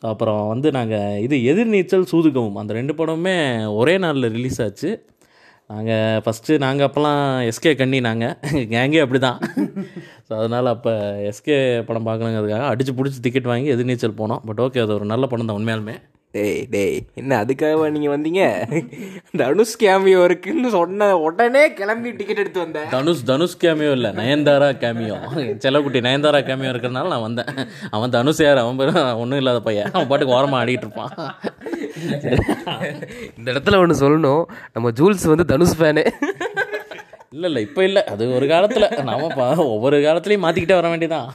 ஸோ அப்புறம் வந்து நாங்கள் இது எதிர்நீச்சல் சூதுகவும் அந்த ரெண்டு படமுமே ஒரே நாளில் ரிலீஸ் ஆச்சு. நாங்கள் ஃபஸ்ட்டு நாங்கள் அப்போல்லாம் எஸ்கே கண்ணி நாங்கள் கேங்கே அப்படி தான் ஸோ அதனால் அப்போ எஸ்கே படம் பார்க்கணுங்கிறதுக்காக அடித்து பிடிச்சி டிக்கெட் வாங்கி எதிர்நீச்சல் போனோம். பட் ஓகே அது ஒரு நல்ல படம் தான் உண்மையாலுமே. டேய் டேய் என்ன அதுக்காக நீங்கள் வந்தீங்க? தனுஷ் கேமியோ இருக்குன்னு சொன்ன உடனே கிளம்பி டிக்கெட் எடுத்து வந்தேன் தனுஷ் தனுஷ் கேமியோ இல்லை நயன்தாரா கேமியோ செல்லக்குட்டி நயன்தாரா கேமியோ இருக்கிறனால நான் வந்தேன். அவன் தனுஷ் யார்? அவன் பேர் ஒன்றும் இல்லாத பையன். அவன் பாட்டுக்கு ஓரமாக ஆடிட்டு இருப்பான். இந்த இடத்துல ஒன்று சொல்லணும். நம்ம ஜூல்ஸ் வந்து தனுஷ் ஃபேனு இல்லை இல்லை இப்போ இல்லை. அது ஒரு காலத்தில். நாம பா ஒவ்வொரு காலத்துலேயும் மாற்றிக்கிட்டே வர வேண்டியதான்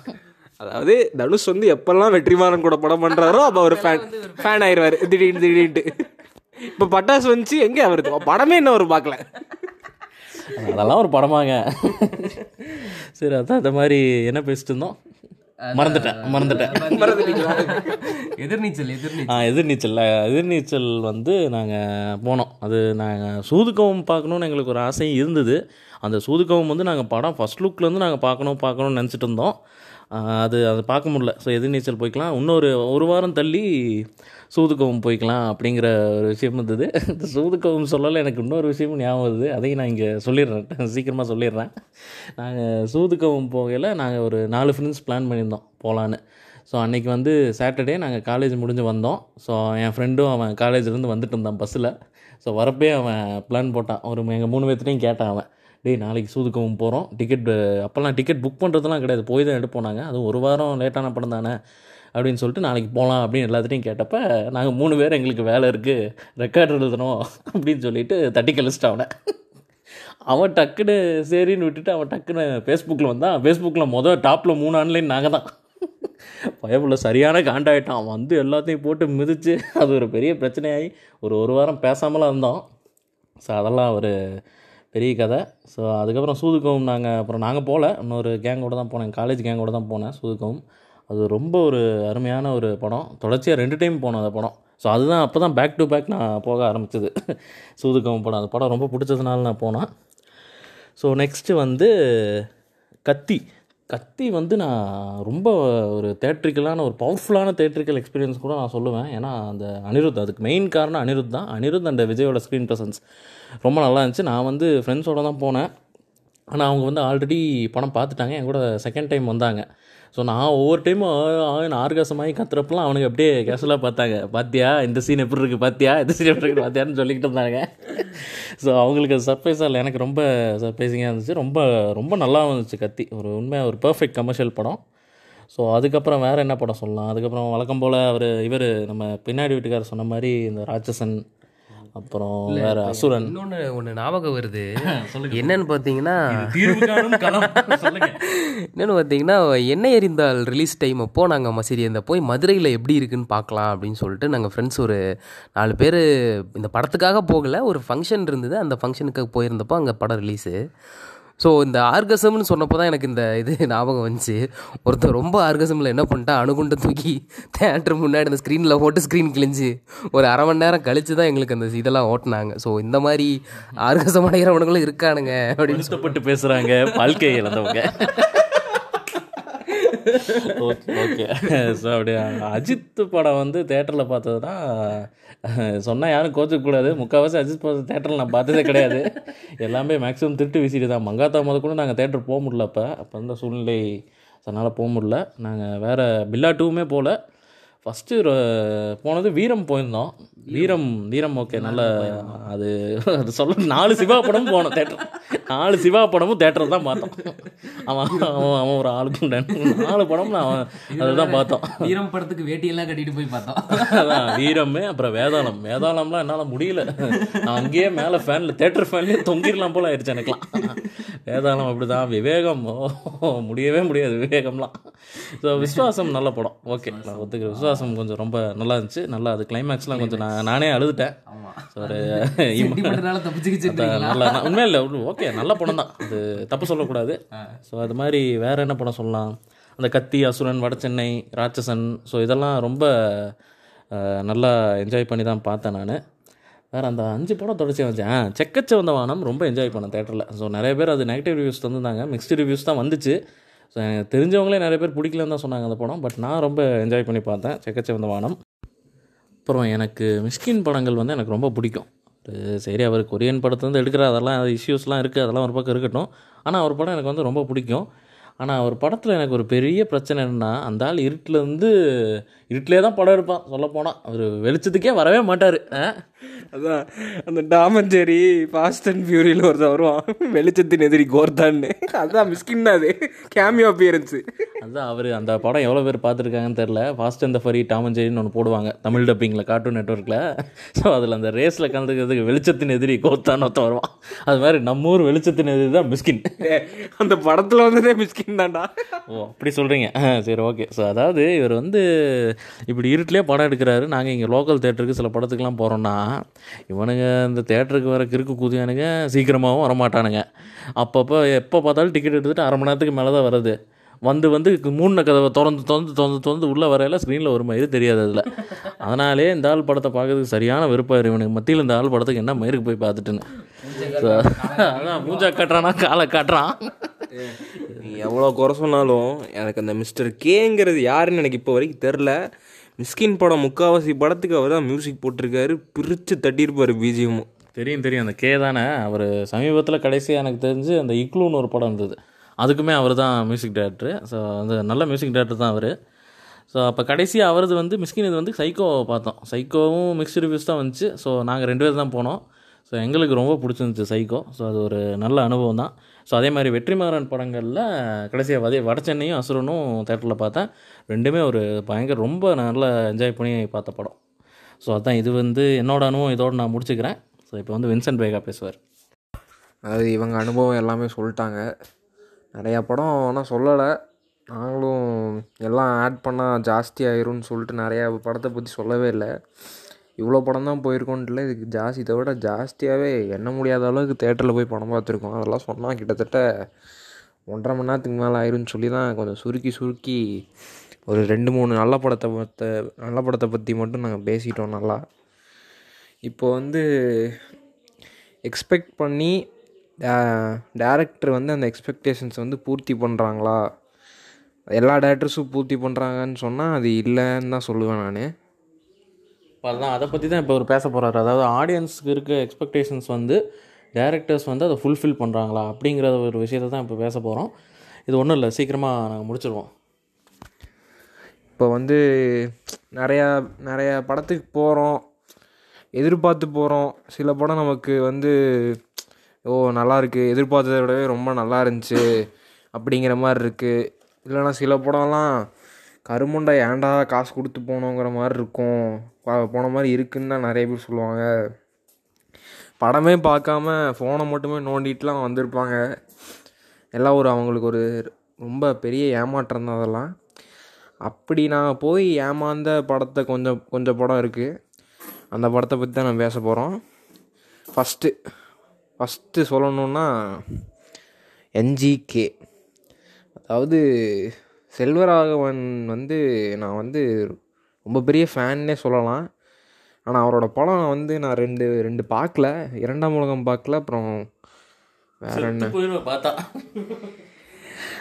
அதாவது தனுஷ் வந்து எப்பெல்லாம் வெற்றிமாறன் கூட படம் பண்ணுறாரோ அப்போ அவர் ஃபேன் ஃபேன் ஆயிடுவார் திடீர்னு திடீர்னு. இப்போ பட்டாசு வந்துச்சு எங்கே அவருக்கு படமே என்ன அவர் பார்க்கல அதெல்லாம் ஒரு படமாங்க. சரி அதான் இந்த மாதிரி என்ன பேசிட்டு இருந்தோம்? மறந்துட்டேன் மறந்துட்டேன். எதிர்நீச்சல் எதிர்நீச்சல். ஆ எதிர்நீச்சல். எதிர்நீச்சல் வந்து நாங்கள் போனோம். அது நாங்கள் சூதுக்கவும் பார்க்கணுன்னு எங்களுக்கு ஒரு ஆசையும் இருந்தது. அந்த சூதுக்கவும் வந்து நாங்கள் படம் ஃபஸ்ட் லுக்லேருந்து நாங்கள் பார்க்கணும் பார்க்கணும்னு நினச்சிட்டு இருந்தோம். அது அதை பார்க்க முடில ஸோ எதிர்நீச்சல் போய்க்கலாம். இன்னொரு ஒரு வாரம் தள்ளி சூதுக்கவும் போய்க்கலாம் அப்படிங்கிற ஒரு விஷயம் இருந்தது இந்த சூதுக்கவும் சொல்லலை எனக்கு இன்னொரு விஷயமும் ஞாபகம் வருது. அதையும் நான் இங்கே சொல்லிடுறேன். சீக்கிரமாக சொல்லிடுறேன். நாங்கள் சூதுக்கவும் போகையில் நாங்கள் ஒரு நாலு ஃப்ரெண்ட்ஸ் பிளான் பண்ணியிருந்தோம் போகலான்னு ஸோ அன்றைக்கி வந்து சாட்டர்டே நாங்கள் காலேஜ் முடிஞ்சு வந்தோம். ஸோ என் ஃப்ரெண்டும் அவன் காலேஜ்லேருந்து வந்துட்டு இருந்தான் பஸ்ஸில் ஸோ வரப்பே அவன் பிளான் போட்டான். ஒரு எங்கள் மூணு பேர்த்துட்டையும் கேட்டான் அவன். டேய் நாளைக்கு சூதுக்கவும் போகிறோம் டிக்கெட் அப்போல்லாம் டிக்கெட் புக் பண்ணுறதுலாம் கிடையாது. போய் தான் எடுப்போம் நாங்கள் அதுவும் ஒரு வாரம் லேட்டான படம் தானே அப்படின்னு சொல்லிட்டு நாளைக்கு போகலாம் அப்படின்னு எல்லாத்துட்டையும் கேட்டப்ப நாங்கள் மூணு பேர் எங்களுக்கு வேலை இருக்குது ரெக்கார்ட் எழுதணும் அப்படின்னு சொல்லிட்டு தட்டி கழிச்சிட்டு அவனை. அவன் டக்குன்னு சரின்னு விட்டுட்டு அவன் டக்குன்னு ஃபேஸ்புக்கில் வந்தான். ஃபேஸ்புக்கில் மொதல் டாப்பில் மூணு ஆன்லைன் நாங்கள் தான். பயப்புள்ள சரியான காண்டாயிட்டான் அவன் வந்து எல்லாத்தையும் போட்டு மிதித்து அது ஒரு பெரிய பிரச்சனையாகி ஒரு ஒரு வாரம் பேசாமலாம் இருந்தோம் ஸோ அதெல்லாம் ஒரு பெரிய கதை. ஸோ அதுக்கப்புறம் சூதுக்கவும் நாங்கள் அப்புறம் நாங்கள் போகல இன்னொரு கேங்கோட தான் போனேன். காலேஜ் கேங்கோட தான் போனேன் சூதுக்கவும் அது ரொம்ப ஒரு அருமையான ஒரு படம். தொடர்ச்சியாக ரெண்டு டைம் போனோம் அந்த படம். ஸோ அதுதான் அப்போ தான் பேக் டு பேக் நான் போக ஆரம்பிச்சது. சூதுக்கவும் படம். அந்த படம் ரொம்ப பிடிச்சதுனால நான் போனேன். ஸோ நெக்ஸ்ட்டு வந்து கத்தி. கத்தி வந்து நான் ரொம்ப ஒரு தேட்ரிக்கலான ஒரு பவர்ஃபுல்லான தேட்ரிக்கல் எக்ஸ்பீரியன்ஸ் கூட நான் சொல்லுவேன். ஏன்னா அந்த அனிருத் அதுக்கு மெயின் காரணம் அனிருத் தான். அனிருத் அந்த விஜயோட ஸ்க்ரீன் ப்ரெசன்ஸ் ரொம்ப நல்லா இருந்துச்சு. நான் வந்து ஃப்ரெண்ட்ஸோடு தான் போனேன். ஆனால் அவங்க வந்து ஆல்ரெடி படம் பார்த்துட்டாங்க. என் கூட செகண்ட் டைம் வந்தாங்க. ஸோ நான் ஒவ்வொரு டைமும் ஆர்காசமாகி கத்துறப்பெல்லாம் அவனுக்கு அப்படியே கேஷுவலாக பார்த்தாங்க. பாத்தியா? இந்த சீன் எப்படி இருக்குது பாத்தியா? இந்த சீன் எப்படி இருக்குது பாத்தியான்னு சொல்லிக்கிட்டு இருந்தாங்க. ஸோ அவங்களுக்கு அது சர்ப்ரைஸாக இல்லை. எனக்கு ரொம்ப சர்ப்ரைசிங்காக இருந்துச்சு. ரொம்ப ரொம்ப நல்லா இருந்துச்சு கத்தி. ஒரு உண்மையாக ஒரு பர்ஃபெக்ட் கமர்ஷியல் படம். ஸோ அதுக்கப்புறம் வேறு என்ன படம் சொல்லலாம்? அதுக்கப்புறம் வழக்கம் போல் அவர் இவர் நம்ம பின்னாடி வீட்டுக்காரர் சொன்ன மாதிரி இந்த ராட்சசன் அப்புறம் வேறு அசுரன். இன்னொன்று ஒன்று ஞாபகம் வருது. என்னன்னு பார்த்தீங்கன்னா என்னென்னு பார்த்தீங்கன்னா எண்ணெய் எறிந்தால் ரிலீஸ் டைம் அப்போ நாங்கள் மசரி அந்த போய் மதுரையில் எப்படி இருக்குன்னு பார்க்கலாம் அப்படின்னு சொல்லிட்டு நாங்கள் ஃப்ரெண்ட்ஸ் ஒரு நாலு பேர் இந்த படத்துக்காக போகலை ஒரு ஃபங்க்ஷன் இருந்தது. அந்த ஃபங்க்ஷனுக்கு போயிருந்தப்போ அங்கே படம் ரிலீஸு ஸோ இந்த ஆர்கசம்னு சொன்னப்போ தான் எனக்கு இந்த இது ஞாபகம் வந்துச்சு. ஒருத்தர் ரொம்ப ஆர்கசமில் என்ன பண்ணிட்டா அணுகுண்டை தூக்கி தேட்டர் முன்னாடி அந்த ஸ்க்ரீனில் போட்டு ஸ்க்ரீன் கிழிஞ்சு ஒரு அரை மணி நேரம் கழிச்சு தான் எங்களுக்கு அந்த இதெல்லாம் ஓட்டினாங்க. ஸோ இந்த மாதிரி ஆர்கசம் அடைகிறவனுங்களும் இருக்கானுங்க அப்படின்னு இஷ்டப்பட்டு பேசுகிறாங்க வாழ்க்கை இழந்தவங்க. ஓகே ஓகே ஸோ அப்படியே? அஜித் படம் வந்து தேட்டரில் பார்த்தது தான் சொன்னால் யாரும் கோச்சக்கூடாது முக்கால்வாசி அஜித் படம் தேட்டரில் நான் பார்த்ததே கிடையாது. எல்லாமே மேக்ஸிமம் திருட்டு வீசிட்டு தான். மங்காத்தா முத கூட நாங்கள் தேட்டர் போக முடியல அப்போ. அப்போ அந்த சூழ்நிலை அதனால் போக முடியல. நாங்கள் வேறு பில்லா டூவுமே போகல ஃபஸ்ட்டு போனது வீரம் போயிருந்தோம். வீரம் வீரம் ஓகே நல்ல அது அது சொல்ல நாலு சிவா படமும் போனோம் தேட்டர் நாலு சிவா படமும் தேட்டரில் தான் பார்த்தோம். அவன் அவன் அவன் ஒரு ஆளுக்குண்டன் நாலு படமும் நான் அவன் அதுதான் பார்த்தோம். வீரம் படத்துக்கு வேட்டியெல்லாம் கட்டிட்டு போய் பார்த்தோம். அதான் வீரமே அப்புறம் வேதாளம். வேதாளம்லாம் என்னால் முடியல. நான் அங்கேயே மேலே ஃபேனில் தேட்டர் ஃபேன்லேயே தொங்கிடலாம் போல ஆயிடுச்சு எனக்குலாம் வேதாளம் அப்படி தான் விவேகம் முடியவே முடியாது விவேகம்லாம். ஸோ விஸ்வாசம் நல்ல படம். ஓகே நான் ஒத்துக்கிறேன். விஸ்வாசம் கொஞ்சம் ரொம்ப நல்லா இருந்துச்சு. நல்லா அது கிளைமேக்ஸ்லாம் கொஞ்சம் நான் நானே அழுதுட்டேன். ஒரு நல்லா உண்மையாக இல்லை ஓகே நல்ல படம் தான். அது தப்பு சொல்லக்கூடாது. ஸோ அது மாதிரி வேறு என்ன படம் சொல்லலாம்? அந்த கத்தி அசுரன் வடசென்னை ராட்சசன். ஸோ இதெல்லாம் ரொம்ப நல்லா என்ஜாய் பண்ணி தான் பார்த்தேன் நான். வேறு அந்த அஞ்சு படம் தொடர்ச்சி வச்சேன் செக்கச்ச வந்த வானம் ரொம்ப என்ஜாய் பண்ணேன் தேட்டரில் ஸோ நிறைய பேர் அது நெகட்டிவ் ரிவ்யூஸ் தந்துருந்தாங்க. மிக்ஸ்டு ரிவ்யூஸ் தான் வந்துச்சு. ஸோ எனக்கு தெரிஞ்சவங்களே நிறைய பேர் பிடிக்கலன்னு தான் சொன்னாங்க அந்த படம். பட் நான் ரொம்ப என்ஜாய் பண்ணி பார்த்தேன் செக்கச்ச வந்த வானம். அப்புறம் எனக்கு மிஸ்கின் படங்கள் வந்து எனக்கு ரொம்ப பிடிக்கும். சரி அவர் கொரியன் படத்துலேருந்து எடுக்கிற அதெல்லாம் இஷ்யூஸ்லாம் இருக்குது அதெல்லாம் ஒரு பக்கம் இருக்கட்டும். ஆனால் அவர் படம் எனக்கு வந்து ரொம்ப பிடிக்கும். ஆனால் அவர் படத்தில் எனக்கு ஒரு பெரிய பிரச்சனை என்னென்னா அந்த ஆள் இருட்டில் இருந்து இருட்டிலே தான் படம் எடுப்பான். சொல்லப்போனால் அவர் வெளிச்சத்துக்கே வரவே மாட்டார். அதான் அந்த டாமன் ஜெரி ஃபாஸ்ட் அண்ட் ஃபியூரியில் ஒருத்தன் வருவான். வெளிச்சத்தின் எதிரி கோர்தான்னு. அதான் மிஸ்கின் தான் அது. கேமியோ அப்பியரன்ஸு அதுதான் அவர் அந்த படம் எவ்வளோ பேர் பார்த்துருக்காங்கன்னு தெரில ஃபாஸ்ட் அந்த ஃபரி டாமன் ஜெரின்னு ஒன்று போடுவாங்க தமிழ் டப்பிங்கில் கார்ட்டூன் நெட்ஒர்க்கில் ஸோ அதில் அந்த ரேஸில் கலந்துக்கிறதுக்கு வெளிச்சத்தின் எதிரி கோத்தான்னு ஒருத்தன் வருவான். அது மாதிரி நம்ம ஊர் வெளிச்சத்தின் எதிரி தான் மிஸ்கின். அந்த படத்தில் வந்ததே மிஸ்கின் தான்டா. ஓ அப்படி சொல்கிறீங்க சரி ஓகே ஸோ அதாவது இவர் வந்து இப்படி இருட்டிலே படம் எடுக்கிறாரு. நாங்கள் இங்கே லோக்கல் தேட்டருக்கு சில படத்துக்குலாம் போகிறோன்னா இவனுங்க இந்த தேட்டருக்கு வர கிறுக்கு கூதியானுங்க சீக்கிரமாகவும் வரமாட்டானுங்க. அப்பப்போ எப்போ பார்த்தாலும் டிக்கெட் எடுத்துகிட்டு அரை மணி நேரத்துக்கு மேலே தான் வருது. வந்து வந்து மூணு கதவை திறந்து திறந்து திறந்து திறந்து உள்ளே வரையில ஸ்க்ரீனில் ஒரு மயிறு தெரியாது அதில். அதனாலே இந்த ஆள் படத்தை பார்க்கறதுக்கு சரியான விருப்பம் இவனுக்கு. மத்தியில் இந்த ஆள் படத்துக்கு என்ன மயிருக்கு போய் பார்த்துட்டுன்னு. அதான் மூஞ்சா காட்டுறானா காலை காட்டுறான். நீ எவ்வளோ குறை சொன்னாலும் எனக்கு அந்த மிஸ்டர் கேங்கிறது யாருன்னு எனக்கு இப்போ வரைக்கும் தெரில மிஸ்கின் படம் முக்காவாசி படத்துக்கு அவர் தான் மியூசிக் போட்டிருக்காரு. பிரித்து தட்டியிருப்பார் பிஜிஎம்மும் தெரியும் தெரியும். அந்த கே தானே? அவர் சமீபத்தில் கடைசியாக எனக்கு தெரிஞ்சு அந்த இக்லூன்னு ஒரு படம் இருந்தது. அதுக்குமே அவர் தான் மியூசிக் டைரக்டர் ஸோ அந்த நல்ல மியூசிக் டேரக்டர் தான் அவர். ஸோ அப்போ கடைசியாக அவரது வந்து மிஸ்கின் இது வந்து சைக்கோ பார்த்தோம். சைக்கோவும் மிக்ஸ்டு ரிவ்யூஸ் தான் வந்துச்சு. ஸோ நாங்கள் ரெண்டு பேர் தான் போனோம். ஸோ எங்களுக்கு ரொம்ப பிடிச்சிருந்துச்சு சைக்கோ ஸோ அது ஒரு நல்ல அனுபவம் தான். ஸோ அதே மாதிரி வெற்றிமாறன் படங்களில் கடைசியாக வதே வடச்சென்னையும் அசுரனும் தேட்டரில் பார்த்தேன். ரெண்டுமே ஒரு பயங்கர ரொம்ப நல்லா என்ஜாய் பண்ணி பார்த்த படம். ஸோ அதான் இது வந்து என்னோட அனுபவம் இதோடு நான் முடிச்சுக்கிறேன். ஸோ இப்போ வந்து வின்சென்ட் பேகா பேசுவார். அதாவது இவங்க அனுபவம் எல்லாமே சொல்லிட்டாங்க. நிறையா படம் ஆனால் சொல்லலை. நாங்களும் எல்லாம் ஆட் பண்ணால் ஜாஸ்தி ஆயிரும்னு சொல்லிட்டு நிறையா படத்தை பற்றி சொல்லவே இல்லை. இவ்வளோ படம் தான் போயிருக்கோன்ட்டுல இதுக்கு ஜாஸ்தி இதை விட ஜாஸ்தியாகவே எண்ண முடியாத அளவுக்கு தேட்டரில் போய் படம் பார்த்துருக்கோம். அதெல்லாம் சொன்னால் கிட்டத்தட்ட ஒன்றரை மணி நேரத்துக்கு மேலே ஆயிரும்னு சொல்லி தான் கொஞ்சம் சுருக்கி சுருக்கி ஒரு ரெண்டு மூணு நல்ல படத்தை பற்ற நல்ல படத்தை பற்றி மட்டும் நாங்கள் பேசிட்டோம் நல்லா. இப்போ வந்து எக்ஸ்பெக்ட் பண்ணி டேரக்டர் வந்து அந்த எக்ஸ்பெக்டேஷன்ஸ் வந்து பூர்த்தி பண்ணுறாங்களா எல்லா டேரக்டர்ஸும் பூர்த்தி பண்ணுறாங்கன்னு சொன்னால் அது இல்லைன்னு தான் சொல்லுவேன் நான். இப்போ அதான் அதை பற்றி தான் இப்போ ஒரு பேச போகிறாரு அதாவது ஆடியன்ஸுக்கு இருக்க எக்ஸ்பெக்டேஷன்ஸ் வந்து டேரக்டர்ஸ் வந்து அதை ஃபுல்ஃபில் பண்ணுறாங்களா அப்படிங்கிற ஒரு விஷயத்தை தான் இப்போ பேச போகிறோம் இது ஒன்றும் இல்லை சீக்கிரமாக நாங்கள் முடிச்சிருவோம். இப்போ வந்து நிறையா நிறையா படத்துக்கு போகிறோம் எதிர்பார்த்து போகிறோம் சில படம் நமக்கு வந்து ஓ நல்லாயிருக்கு எதிர்பார்த்ததை விடவே ரொம்ப நல்லா இருந்துச்சு அப்படிங்கிற மாதிரி இருக்குது இல்லைன்னா சில படம்லாம் கருமண்டை ஏன்டா காசு கொடுத்து போனோங்கிற மாதிரி இருக்கும். போன மாதிரி இருக்குன்னு தான் நிறைய பேர் சொல்லுவாங்க. படமே பார்க்காம ஃபோனை மட்டுமே நோண்டிட்டுலாம் வந்திருப்பாங்க. எல்லாம் ஒரு அவங்களுக்கு ஒரு ரொம்ப பெரிய ஏமாற்றம் தான் அதெல்லாம். அப்படி நான் போய் ஏமாந்த படத்தை கொஞ்சம் கொஞ்சம் படம் இருக்குது அந்த படத்தை பற்றி தான் நான் பேச போகிறோம் ஃபஸ்ட்டு ஃபஸ்ட்டு சொல்லணுன்னா என்ஜிகே அதாவது செல்வராகவன் வந்து நான் வந்து ரொம்ப பெரிய ஃபேன்னே சொல்லலாம். ஆனால் அவரோட படம் வந்து நான் ரெண்டு ரெண்டு பார்க்கல இரண்டாம் உலகம் பார்க்கல அப்புறம் வேற என்ன? பார்த்தா.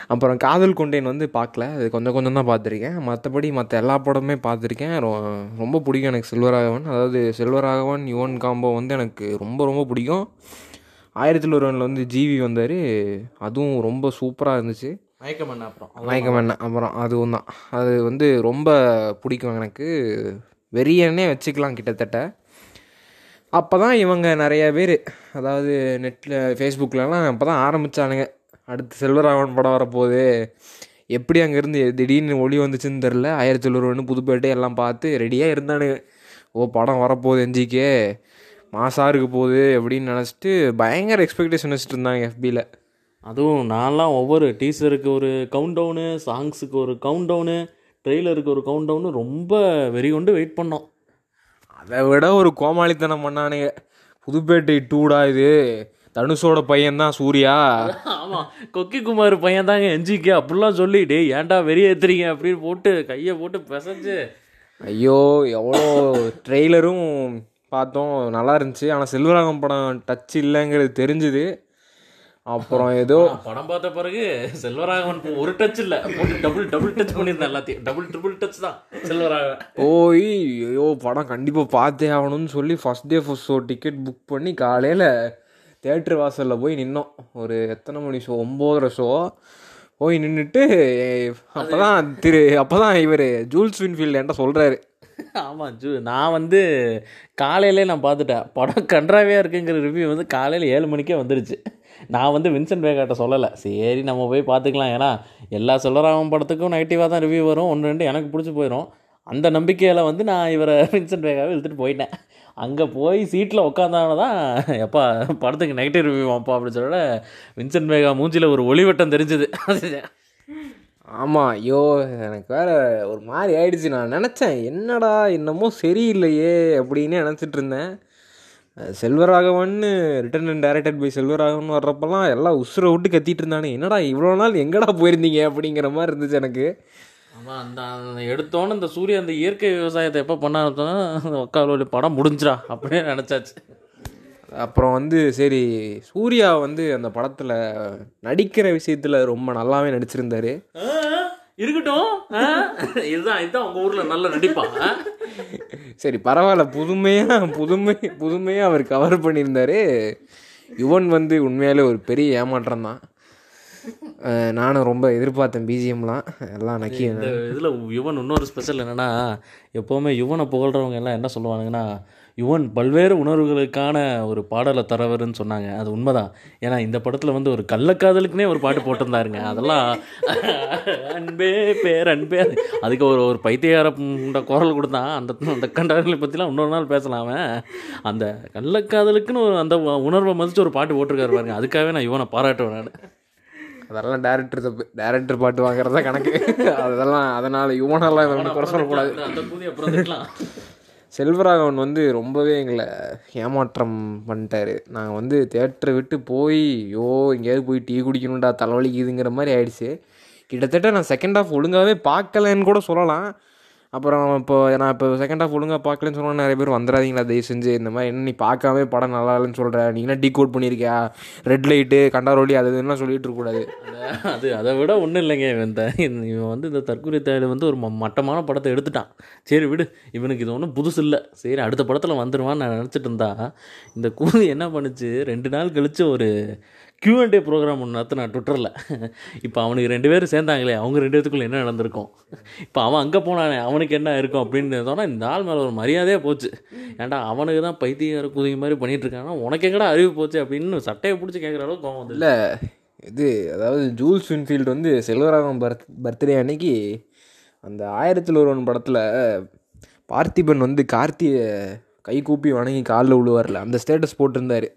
அப்புறம் காதல் கொண்டேன் வந்து பார்க்கல. அது கொஞ்சம் கொஞ்சம் தான் பார்த்துருக்கேன். மற்றபடி மற்ற எல்லா படமுமே பார்த்துருக்கேன். ரொ- ரொம்ப பிடிக்கும் எனக்கு செல்வராகவன். அதாவது செல்வராகவன் யுவன் காம்போ வந்து எனக்கு ரொம்ப ரொம்ப பிடிக்கும். ஆயிரத்தில் ஒருவனில் வந்து ஜிவி வந்தார். அதுவும் ரொம்ப சூப்பராக இருந்துச்சு. மயக்கம் அப்புறம். மயக்கம் அப்புறம் அதுவும் தான். அது வந்து ரொம்ப பிடிக்கும் எனக்கு. வெறியன்னே வச்சுக்கலாம் கிட்டத்தட்ட. அப்போ தான் இவங்க நிறைய பேர் அதாவது நெட்டில் ஃபேஸ்புக்கிலலாம் அப்போ தான் ஆரம்பித்தானுங்க அடுத்து செல்வராகவன் படம் வரப்போகுது. எப்படி அங்கேருந்து திடீர்னு ஒளி வந்துச்சுன்னு தெரில ஆயிரத்தி ஒன்று புதுப்பேட்டை எல்லாம் பார்த்து ரெடியாக இருந்தானுங்க. ஓ படம் வரப்போகுது எஞ்சிக்கே மாசாக இருக்க போகுது அப்படின்னு நினச்சிட்டு பயங்கர எக்ஸ்பெக்டேஷன் வச்சுட்டு இருந்தாங்க எஃபியில் அதுவும் நான்லாம் ஒவ்வொரு டீசருக்கு ஒரு கவுண்ட் டவுனு சாங்ஸுக்கு ஒரு கவுண்ட் டவுனு ட்ரெய்லருக்கு ஒரு கவுண்ட் டவுனு ரொம்ப வெறி கொண்டு வெயிட் பண்ணோம். அதை விட ஒரு கோமாளித்தனம் பண்ணானுங்க. புதுப்பேட்டை டூடா இது. தனுஷோட பையன்தான் சூர்யா. ஆமாம் கொக்கி குமார் பையன் தாங்க எஞ்சிக்கு அப்படிலாம் சொல்லி ஏன்டா வெறிய ஏத்துறீங்க? அப்படின்னு போட்டு கையை போட்டு பிசைஞ்சு. ஐயோ எவ்வளோ ட்ரெய்லரும் பார்த்தோம். நல்லா இருந்துச்சு. ஆனால் செல்வராகவன் படம் டச் இல்லைங்கிறது தெரிஞ்சுது. அப்புறம் ஏதோ படம் பார்த்த பிறகு செல்வராகவன் ஒரு டச் இல்லை. டபுள் டபுள் டச் பண்ணியிருந்தேன் எல்லாத்தையும். டபுள் ட்ரிபிள் டச் தான் செல்வராகவன். போய் ஐயோ படம் கண்டிப்பாக பார்த்தே ஆகணும்னு சொல்லி first day first show ticket book பண்ணி காலையில் தேட்ரு வாசலில் போய் நின்னோம். ஒரு எத்தனை மணி ஷோ ஒம்போதரை ஷோ போய் நின்றுட்டு அப்போ தான் திரு அப்போ தான் இவர் ஜூல்ஸ் வின்ஃபீல்டு என்கிட்ட சொல்கிறாரு ஆமாம் ஜூ நான் வந்து காலையிலே நான் பார்த்துட்டேன். படம் கன்றாவே இருக்குங்கிற ரிவ்யூ வந்து காலையில் ஏழு மணிக்கே வந்துருச்சு. நான் வந்து வின்சென்ட் வேகாட்ட சொல்லலை. சரி நம்ம போய் பார்த்துக்கலாம். ஏன்னா எல்லா சொல்லராமன் படத்துக்கும் நெகட்டிவாக தான் ரிவ்யூ வரும். ஒன்று ரெண்டு எனக்கு பிடிச்சி போயிடும் அந்த நம்பிக்கையில் வந்து நான் இவரை வின்சென்ட் வேகாவை இழுத்துட்டு போயிட்டேன். அங்கே போய் சீட்டில் உட்காந்தாங்க தான் எப்பா படத்துக்கு நெகட்டிவ் ரிவ்யூ வாப்பா அப்படின்னு சொல்ல வின்சென்ட் மேகா மூஞ்சியில் ஒரு ஒளிவட்டம் தெரிஞ்சுது. ஆமாம் ஐயோ எனக்கு வேற ஒரு மாதிரி ஆயிடுச்சு. நான் நினச்சேன் என்னடா என்னமோ சரியில்லையே அப்படின்னு நினச்சிட்டு இருந்தேன். செல்வராகவன்னு written and directed by Selvaraghavan வர்றப்பெல்லாம் எல்லாம் உசுரை விட்டு கத்திட்டு இருந்தானே. என்னடா இவ்வளோ நாள் எங்கடா போயிருந்தீங்க அப்படிங்கிற மாதிரி இருந்துச்சு எனக்கு. ஆமாம் அந்த அந்த எடுத்தோன்னு இந்த சூரிய அந்த இயற்கை விவசாயத்தை எப்போ பண்ண ஆரம்பிச்சோன்னா உட்காரோட படம் முடிஞ்சிடா அப்படியே நினச்சாச்சு அப்புறம் வந்து சரி சூர்யா வந்து அந்த படத்தில் நடிக்கிற விஷயத்தில் ரொம்ப நல்லாவே நடிச்சிருந்தாரு இருக்கட்டும்? இதுதான் இதுதான் உங்கள் ஊரில் நல்ல நடிப்பா ஆ? சரி பரவாயில்ல புதுமையாக புதுமை புதுமையாக அவர் கவர் பண்ணியிருந்தாரு யுவன் வந்து உண்மையாலே ஒரு பெரிய ஏமாற்றம் தான் நானும் ரொம்ப எதிர்பார்த்தேன் பிஜிஎம்லாம் எல்லாம் நக்கி இந்த இதில் யுவன் இன்னொரு ஸ்பெஷல் என்னென்னா எப்போவுமே யுவனை புகழ்கிறவங்க எல்லாம் என்ன சொல்லுவானுங்கன்னா யுவன் பல்வேறு உணர்வுகளுக்கான ஒரு பாடலை தரவருன்னு சொன்னாங்க. அது உண்மைதான். ஏன்னா இந்த படத்தில் வந்து ஒரு கள்ளக்காதலுக்குனே ஒரு பாட்டு போட்டிருந்தாருங்க. அதெல்லாம் அன்பே பேர் அன்பே அதுக்கு ஒரு ஒரு பைத்தியகார புண்ட குரல் கொடுத்தான் அந்த அந்த கண்டாரங்களை பற்றிலாம் இன்னொரு நாள் பேசலாம் அவன். அந்த கள்ளக்காதலுக்குன்னு ஒரு அந்த உணர்வை மதித்து ஒரு பாட்டு போட்டிருக்காரு பாருங்க. அதுக்காகவே நான் யுவனை பாராட்டுவேன் நான். அதெல்லாம் டேரக்டர் தப்பு டேரக்டர் பாட்டு வாங்குறதா கணக்கு. அதெல்லாம் அதனால் யுவனெல்லாம் இவன் குறை சொல்லக்கூடாது. செல்வராகவன் வந்து ரொம்பவே எங்களை ஏமாற்றம் பண்ணிட்டாரு. நாங்கள் வந்து தேட்டரை விட்டு போய் யோ எங்கேயாவது போய் டீ குடிக்கணும்டா தலைவலிக்குதுங்கிற மாதிரி ஆயிடுச்சு. கிட்டத்தட்ட நான் செகண்ட் ஹாஃப் ஒழுங்காகவே பார்க்கலன்னு கூட சொல்லலாம். அப்புறம் இப்போ நான் இப்போ செகண்ட் ஹாஃப் ஒழுங்காக பார்க்கலன்னு சொன்னால் நிறைய பேர் வந்துடாதீங்களா தயவு செஞ்சு இந்த மாதிரி என்ன நீ பார்க்காம படம் நல்லா இல்லைன்னு சொல்கிற நீ என்ன டீ கோட் பண்ணியிருக்கியா ரெட் லைட்டு கண்டாரோலி அது இதுலாம் சொல்லிட்டு இருக்கக்கூடாது. அது அதை விட ஒன்றும் இல்லைங்க இவன் இந்த இவன் வந்து இந்த தற்கொலை தேடு வந்து ஒரு ம- மட்டமான படத்தை எடுத்துட்டான். சரி விடு இவனுக்கு இது ஒன்றும் புதுசு இல்லை. சரி அடுத்த படத்தில் வந்துடுவான்னு நான் நினச்சிட்டு இருந்தா இந்த கூதி என்ன பண்ணுச்சு? ரெண்டு நாள் கழித்து ஒரு Q&A ப்ரோக்ராம் ஒன்று நடத்தினா ட்விட்டரில் இப்போ அவனுக்கு ரெண்டு பேரும் சேர்ந்தாங்களே அவங்க ரெண்டு பேத்துக்குள்ளே என்ன நடந்திருக்கும்? இப்போ அவன் அங்கே போனானே அவனுக்கு என்ன இருக்கும் அப்படின்னு சொன்னால் இந்த ஆள் மேலே ஒரு மரியாதையே போச்சு. ஏன்டா அவனுக்கு தான் பைத்தியக்கார குதிங்க மாதிரி பண்ணிகிட்ருக்காங்கன்னா உனக்கு எங்கடா அறிவு போச்சு அப்படின்னு சட்டையை பிடிச்சி கேட்குற அளவுக்கு கோவம் வந்து இல்லை இது அதாவது ஜூல்ஸ் வின்ஃபீல்டு வந்து செல்வராகம் பர்த் பர்த்டே அன்னைக்கு அந்த ஆயிரத்தில் ஒருவன் படத்தில் பார்த்திபன் வந்து கார்த்தியை கை கூப்பி வணங்கி காலில் விழுவார்ல அந்த ஸ்டேட்டஸ் போட்டிருந்தாரு.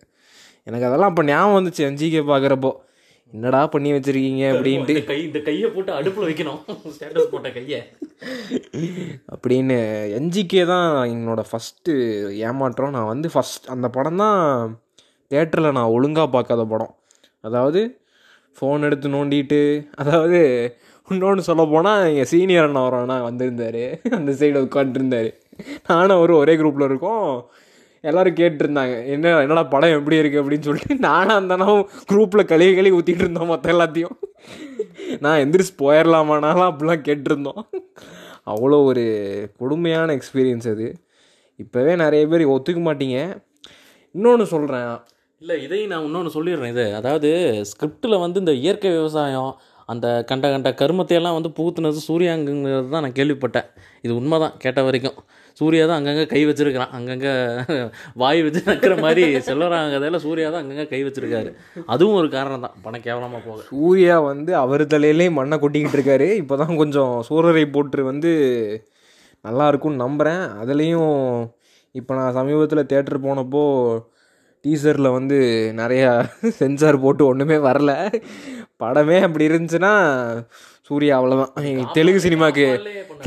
எனக்கு அதெல்லாம் அப்போ ஞாபகம் வந்துச்சு என்ஜிகே பார்க்குறப்போ என்னடா பண்ணி வச்சிருக்கீங்க அப்படின்ட்டு. கை இந்த கையை போட்டு அடுப்பில் வைக்கணும். ஸ்டேட்டஸ் போட்ட கையை. அப்படின்னு என்ஜிகே தான் என்னோடய ஃபஸ்ட்டு ஏமாற்றம். நான் வந்து ஃபஸ்ட் அந்த படம் தான் தேட்டரில் நான் ஒழுங்காக பார்க்காத படம். அதாவது ஃபோன் எடுத்து நோண்டிட்டு அதாவது இன்னொன்று சொல்ல போனால் எங்கள் சீனியர் அண்ணா அண்ணா வந்திருந்தார். அந்த சைடு உட்காந்துருந்தார் நானும் அவரும் ஒரே குரூப்பில் இருக்கோம். எல்லோரும் கேட்டிருந்தாங்க என்ன என்னடா படம் எப்படி இருக்குது அப்படின்னு சொல்லிட்டு நானும் அந்த குரூப்பில் கழுவி கழுவி ஊற்றிட்டு இருந்தோம் மற்ற எல்லாத்தையும். நான் எந்திரிச்சு போயிடலாமானாலும் அப்படிலாம் கேட்டிருந்தோம். அவ்வளோ ஒரு கொடுமையான எக்ஸ்பீரியன்ஸ் அது. இப்போவே நிறைய பேர் ஒத்துக்க மாட்டீங்க. இன்னொன்று சொல்கிறேன் இல்லை இதையும் நான் இன்னொன்று சொல்லிடுறேன் இது. அதாவது ஸ்கிரிப்டில் வந்து இந்த இயற்கை விவசாயம் அந்த கண்ட கண்ட கருமத்தையெல்லாம் வந்து புகுத்துனது சூர்யாங்கிறது தான் நான் கேள்விப்பட்டேன். இது உண்மை தான் கேட்ட வரைக்கும். சூர்யா தான் அங்கங்கே கை வச்சிருக்கிறான். அங்கங்கே வாய் வச்சு நக்கிற மாதிரி செல்வராங்கதையில் சூர்யா தான் அங்கங்கே கை வச்சிருக்காரு. அதுவும் ஒரு காரணம் தான். பணம் கேவலமாக போக. சூர்யா வந்து அவர் தலையிலேயும் மண்ணை கொட்டிக்கிட்டு இருக்காரு. இப்போ தான் கொஞ்சம் சூரரை போட்டு வந்து நல்லா இருக்கும்னு நம்புகிறேன் அதுலேயும் இப்போ நான் சமீபத்தில் தேட்டர் போனப்போ டீசரில் வந்து நிறையா சென்சார் போட்டு ஒன்றுமே வரல. படமே அப்படி இருந்துச்சுன்னா சூர்யா அவ்வளோதான் தெலுங்கு சினிமாக்கு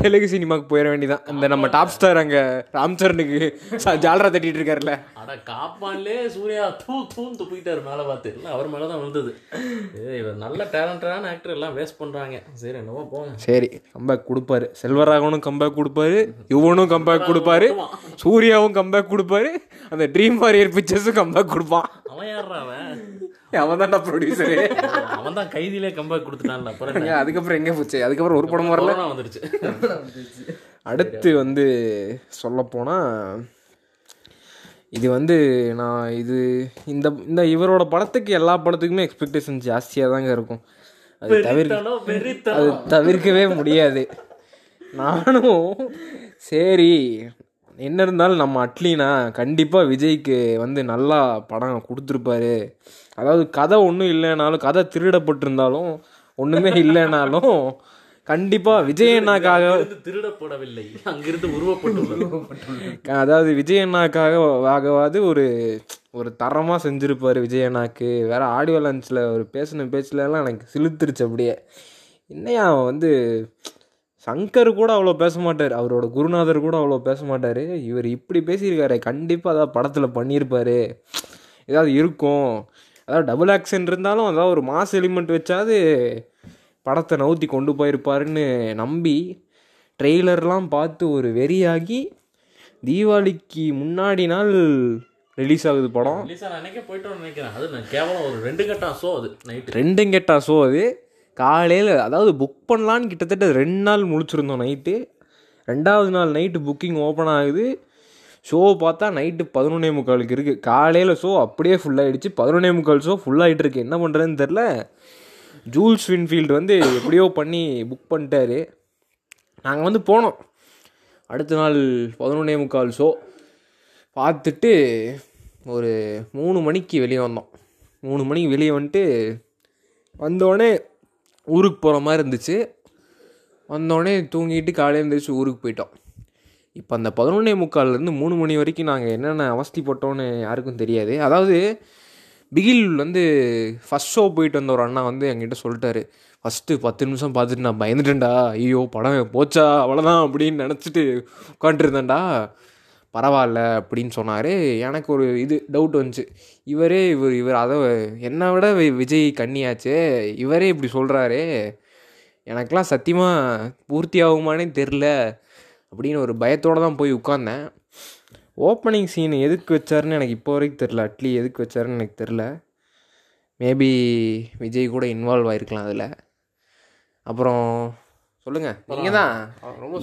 தெலுங்கு சினிமாக்கு போயிட வேண்டியதான் இந்த நம்ம டாப் ஸ்டார் அங்கே ராம் சரணுக்கு ஜாலரா தட்டிட்டு இருக்காருல்ல. அட காப்பான்லே சூர்யா. தூ தூன்னு துப்பிக்கிட்டாரு மேலே பார்த்து. இல்லை அவர் மேலே தான் விழுந்தது இவர் நல்ல டேலண்டடான ஆக்டர் எல்லாம் வேஸ்ட் பண்ணுறாங்க சரி என்னவோ போங்க. சரி கம்பேக் கொடுப்பாரு. செல்வராகவனும் கம்பேக் கொடுப்பாரு. யுவனும் கம்பேக் கொடுப்பாரு. சூர்யாவும் கம்பேக் கொடுப்பாரு. அந்த ட்ரீம் வாரியர் பிக்சர்ஸும் கம்பேக் கொடுப்பான். அவன் யாரா அவன் தான்டா ப்ரொடியூசரு அவன் தான் கைதியிலே கம்பேக் கொடுத்துட்டான்ல அப்புறம்? அதுக்கப்புறம் எங்கே போச்சு? அதுக்கப்புறம் ஒரு படம் வரல? வந்துருச்சு அடுத்து வந்து சொல்லப்போனால் இது வந்து நான் இது இந்த இந்த இவரோட படத்துக்கு எல்லா படத்துக்குமே எக்ஸ்பெக்டேஷன் ஜாஸ்தியாக தாங்க இருக்கும். அது தவிர வெறித்தனம், அது. தவிர்க்கவே முடியாது. நானும் சரி என்ன இருந்தாலும் நம்ம அட்லினா கண்டிப்பாக விஜய்க்கு வந்து நல்லா படம் கொடுத்துருப்பாரு. அதாவது கதை ஒன்றும் இல்லைனாலும் கதை திருடப்பட்டிருந்தாலும் ஒன்றுமே இல்லைனாலும் கண்டிப்பாக விஜய் அண்ணாக்காக இருந்து திருடப்படவில்லை. அங்கிருந்து உருவப்பட்டுள்ளது. அதாவது விஜய் அண்ணாக்காக ஆகவாது ஒரு ஒரு தரமாக செஞ்சுருப்பார் விஜய் அண்ணாக்கு. வேற ஆடியோ லான்ச்சில் ஒரு பேசின பேச்சுலலாம் எனக்கு சிலுத்துருச்சு அப்படியே. என்னையா அவன் வந்து சங்கர் கூட அவ்வளோ பேச மாட்டார். அவரோட குருநாதர் கூட அவ்வளோ பேச மாட்டார். இவர் இப்படி பேசியிருக்காரு. கண்டிப்பாக அதாவது படத்தில் பண்ணியிருப்பாரு. ஏதாவது இருக்கும். அதாவது டபுள் ஆக்ஷன் இருந்தாலும் அதாவது ஒரு மாஸ் எலிமெண்ட் வச்சாது படத்தை நவுத்தி கொண்டு போயிருப்பாருன்னு நம்பி ட்ரெய்லர்லாம் பார்த்து ஒரு வெறியாகி தீபாவளிக்கு முன்னாடி நாள் ரிலீஸ் ஆகுது படம். ரிலீஸ் அன்னைக்கே போயிட்டோம்னு நினைக்கிறேன். அது நான் கேவலம் ஒரு ரெண்டு கட்டா ஷோ அது நைட்டு ரெண்டும் கெட்டா ஷோ அது. காலையில் அதாவது புக் பண்ணலான்னு கிட்டத்தட்ட ரெண்டு நாள் முழிச்சிருந்தோம் நைட்டு ரெண்டாவது நாள் நைட்டு புக்கிங் ஓப்பன் ஆகுது. ஷோ பார்த்தா நைட்டு பதினொன்னே முக்காலுக்கு இருக்குது காலையில் ஷோ அப்படியே ஃபுல்லாகிடுச்சு பதினொன்னே முக்கால் ஷோ ஃபுல்லாகிட்டு இருக்கு. என்ன பண்ணுறதுன்னு தெரில ஜூல்ஸ் வின்ஃபீல்டு வந்து எப்படியோ பண்ணி புக் பண்ணிட்டாரு. நாங்கள் வந்து போனோம். அடுத்த நாள் பதினொன்னே முக்கால் ஷோ பார்த்துட்டு ஒரு மூணு மணிக்கு வெளியே வந்தோம். மூணு மணிக்கு வெளியே வந்துட்டு வந்தோடனே ஊருக்கு போகிற மாதிரி இருந்துச்சு. வந்தோடனே தூங்கிட்டு காலையில் எழுந்திரிச்சு ஊருக்கு போயிட்டோம். இப்போ அந்த பதினொன்னே முக்கால்லேருந்து மூணு மணி வரைக்கும் நாங்கள் என்னென்ன அவஸ்திப்பட்டோன்னு யாருக்கும் தெரியாது. அதாவது பிகில் வந்து ஃபஸ்ட் ஷோ போயிட்டு வந்த ஒரு அண்ணா வந்து என்கிட்ட சொல்லிட்டாரு. ஃபஸ்ட்டு பத்து நிமிஷம் பார்த்துட்டு நான் பயந்துட்டேன்டா. ஐயோ படம் போச்சா? அவ்வளோதான் அப்படின்னு நினச்சிட்டு உட்காண்ட்ருந்தேன்டா பரவாயில்ல அப்படின்னு சொன்னார். எனக்கு ஒரு இது டவுட் வந்துச்சு. இவரே இவர் இவர் அதை என்னை விட விஜய் கண்ணியாச்சு? இவரே இப்படி சொல்கிறாரு எனக்கெலாம் சத்தியமாக பூர்த்தி ஆகுமானே தெரில அப்படின்னு ஒரு பயத்தோடு தான் போய் உட்காந்தேன் ஓப்பனிங் சீன் எதுக்கு வச்சாருன்னு எனக்கு இப்போ வரைக்கும் தெரில அட்லி எதுக்கு வச்சாருன்னு எனக்கு தெரில மேபி விஜய் கூட இன்வால்வ் ஆயிருக்கலாம் அதில். அப்புறம் சொல்லுங்கள் நீங்கள் தான் ரொம்ப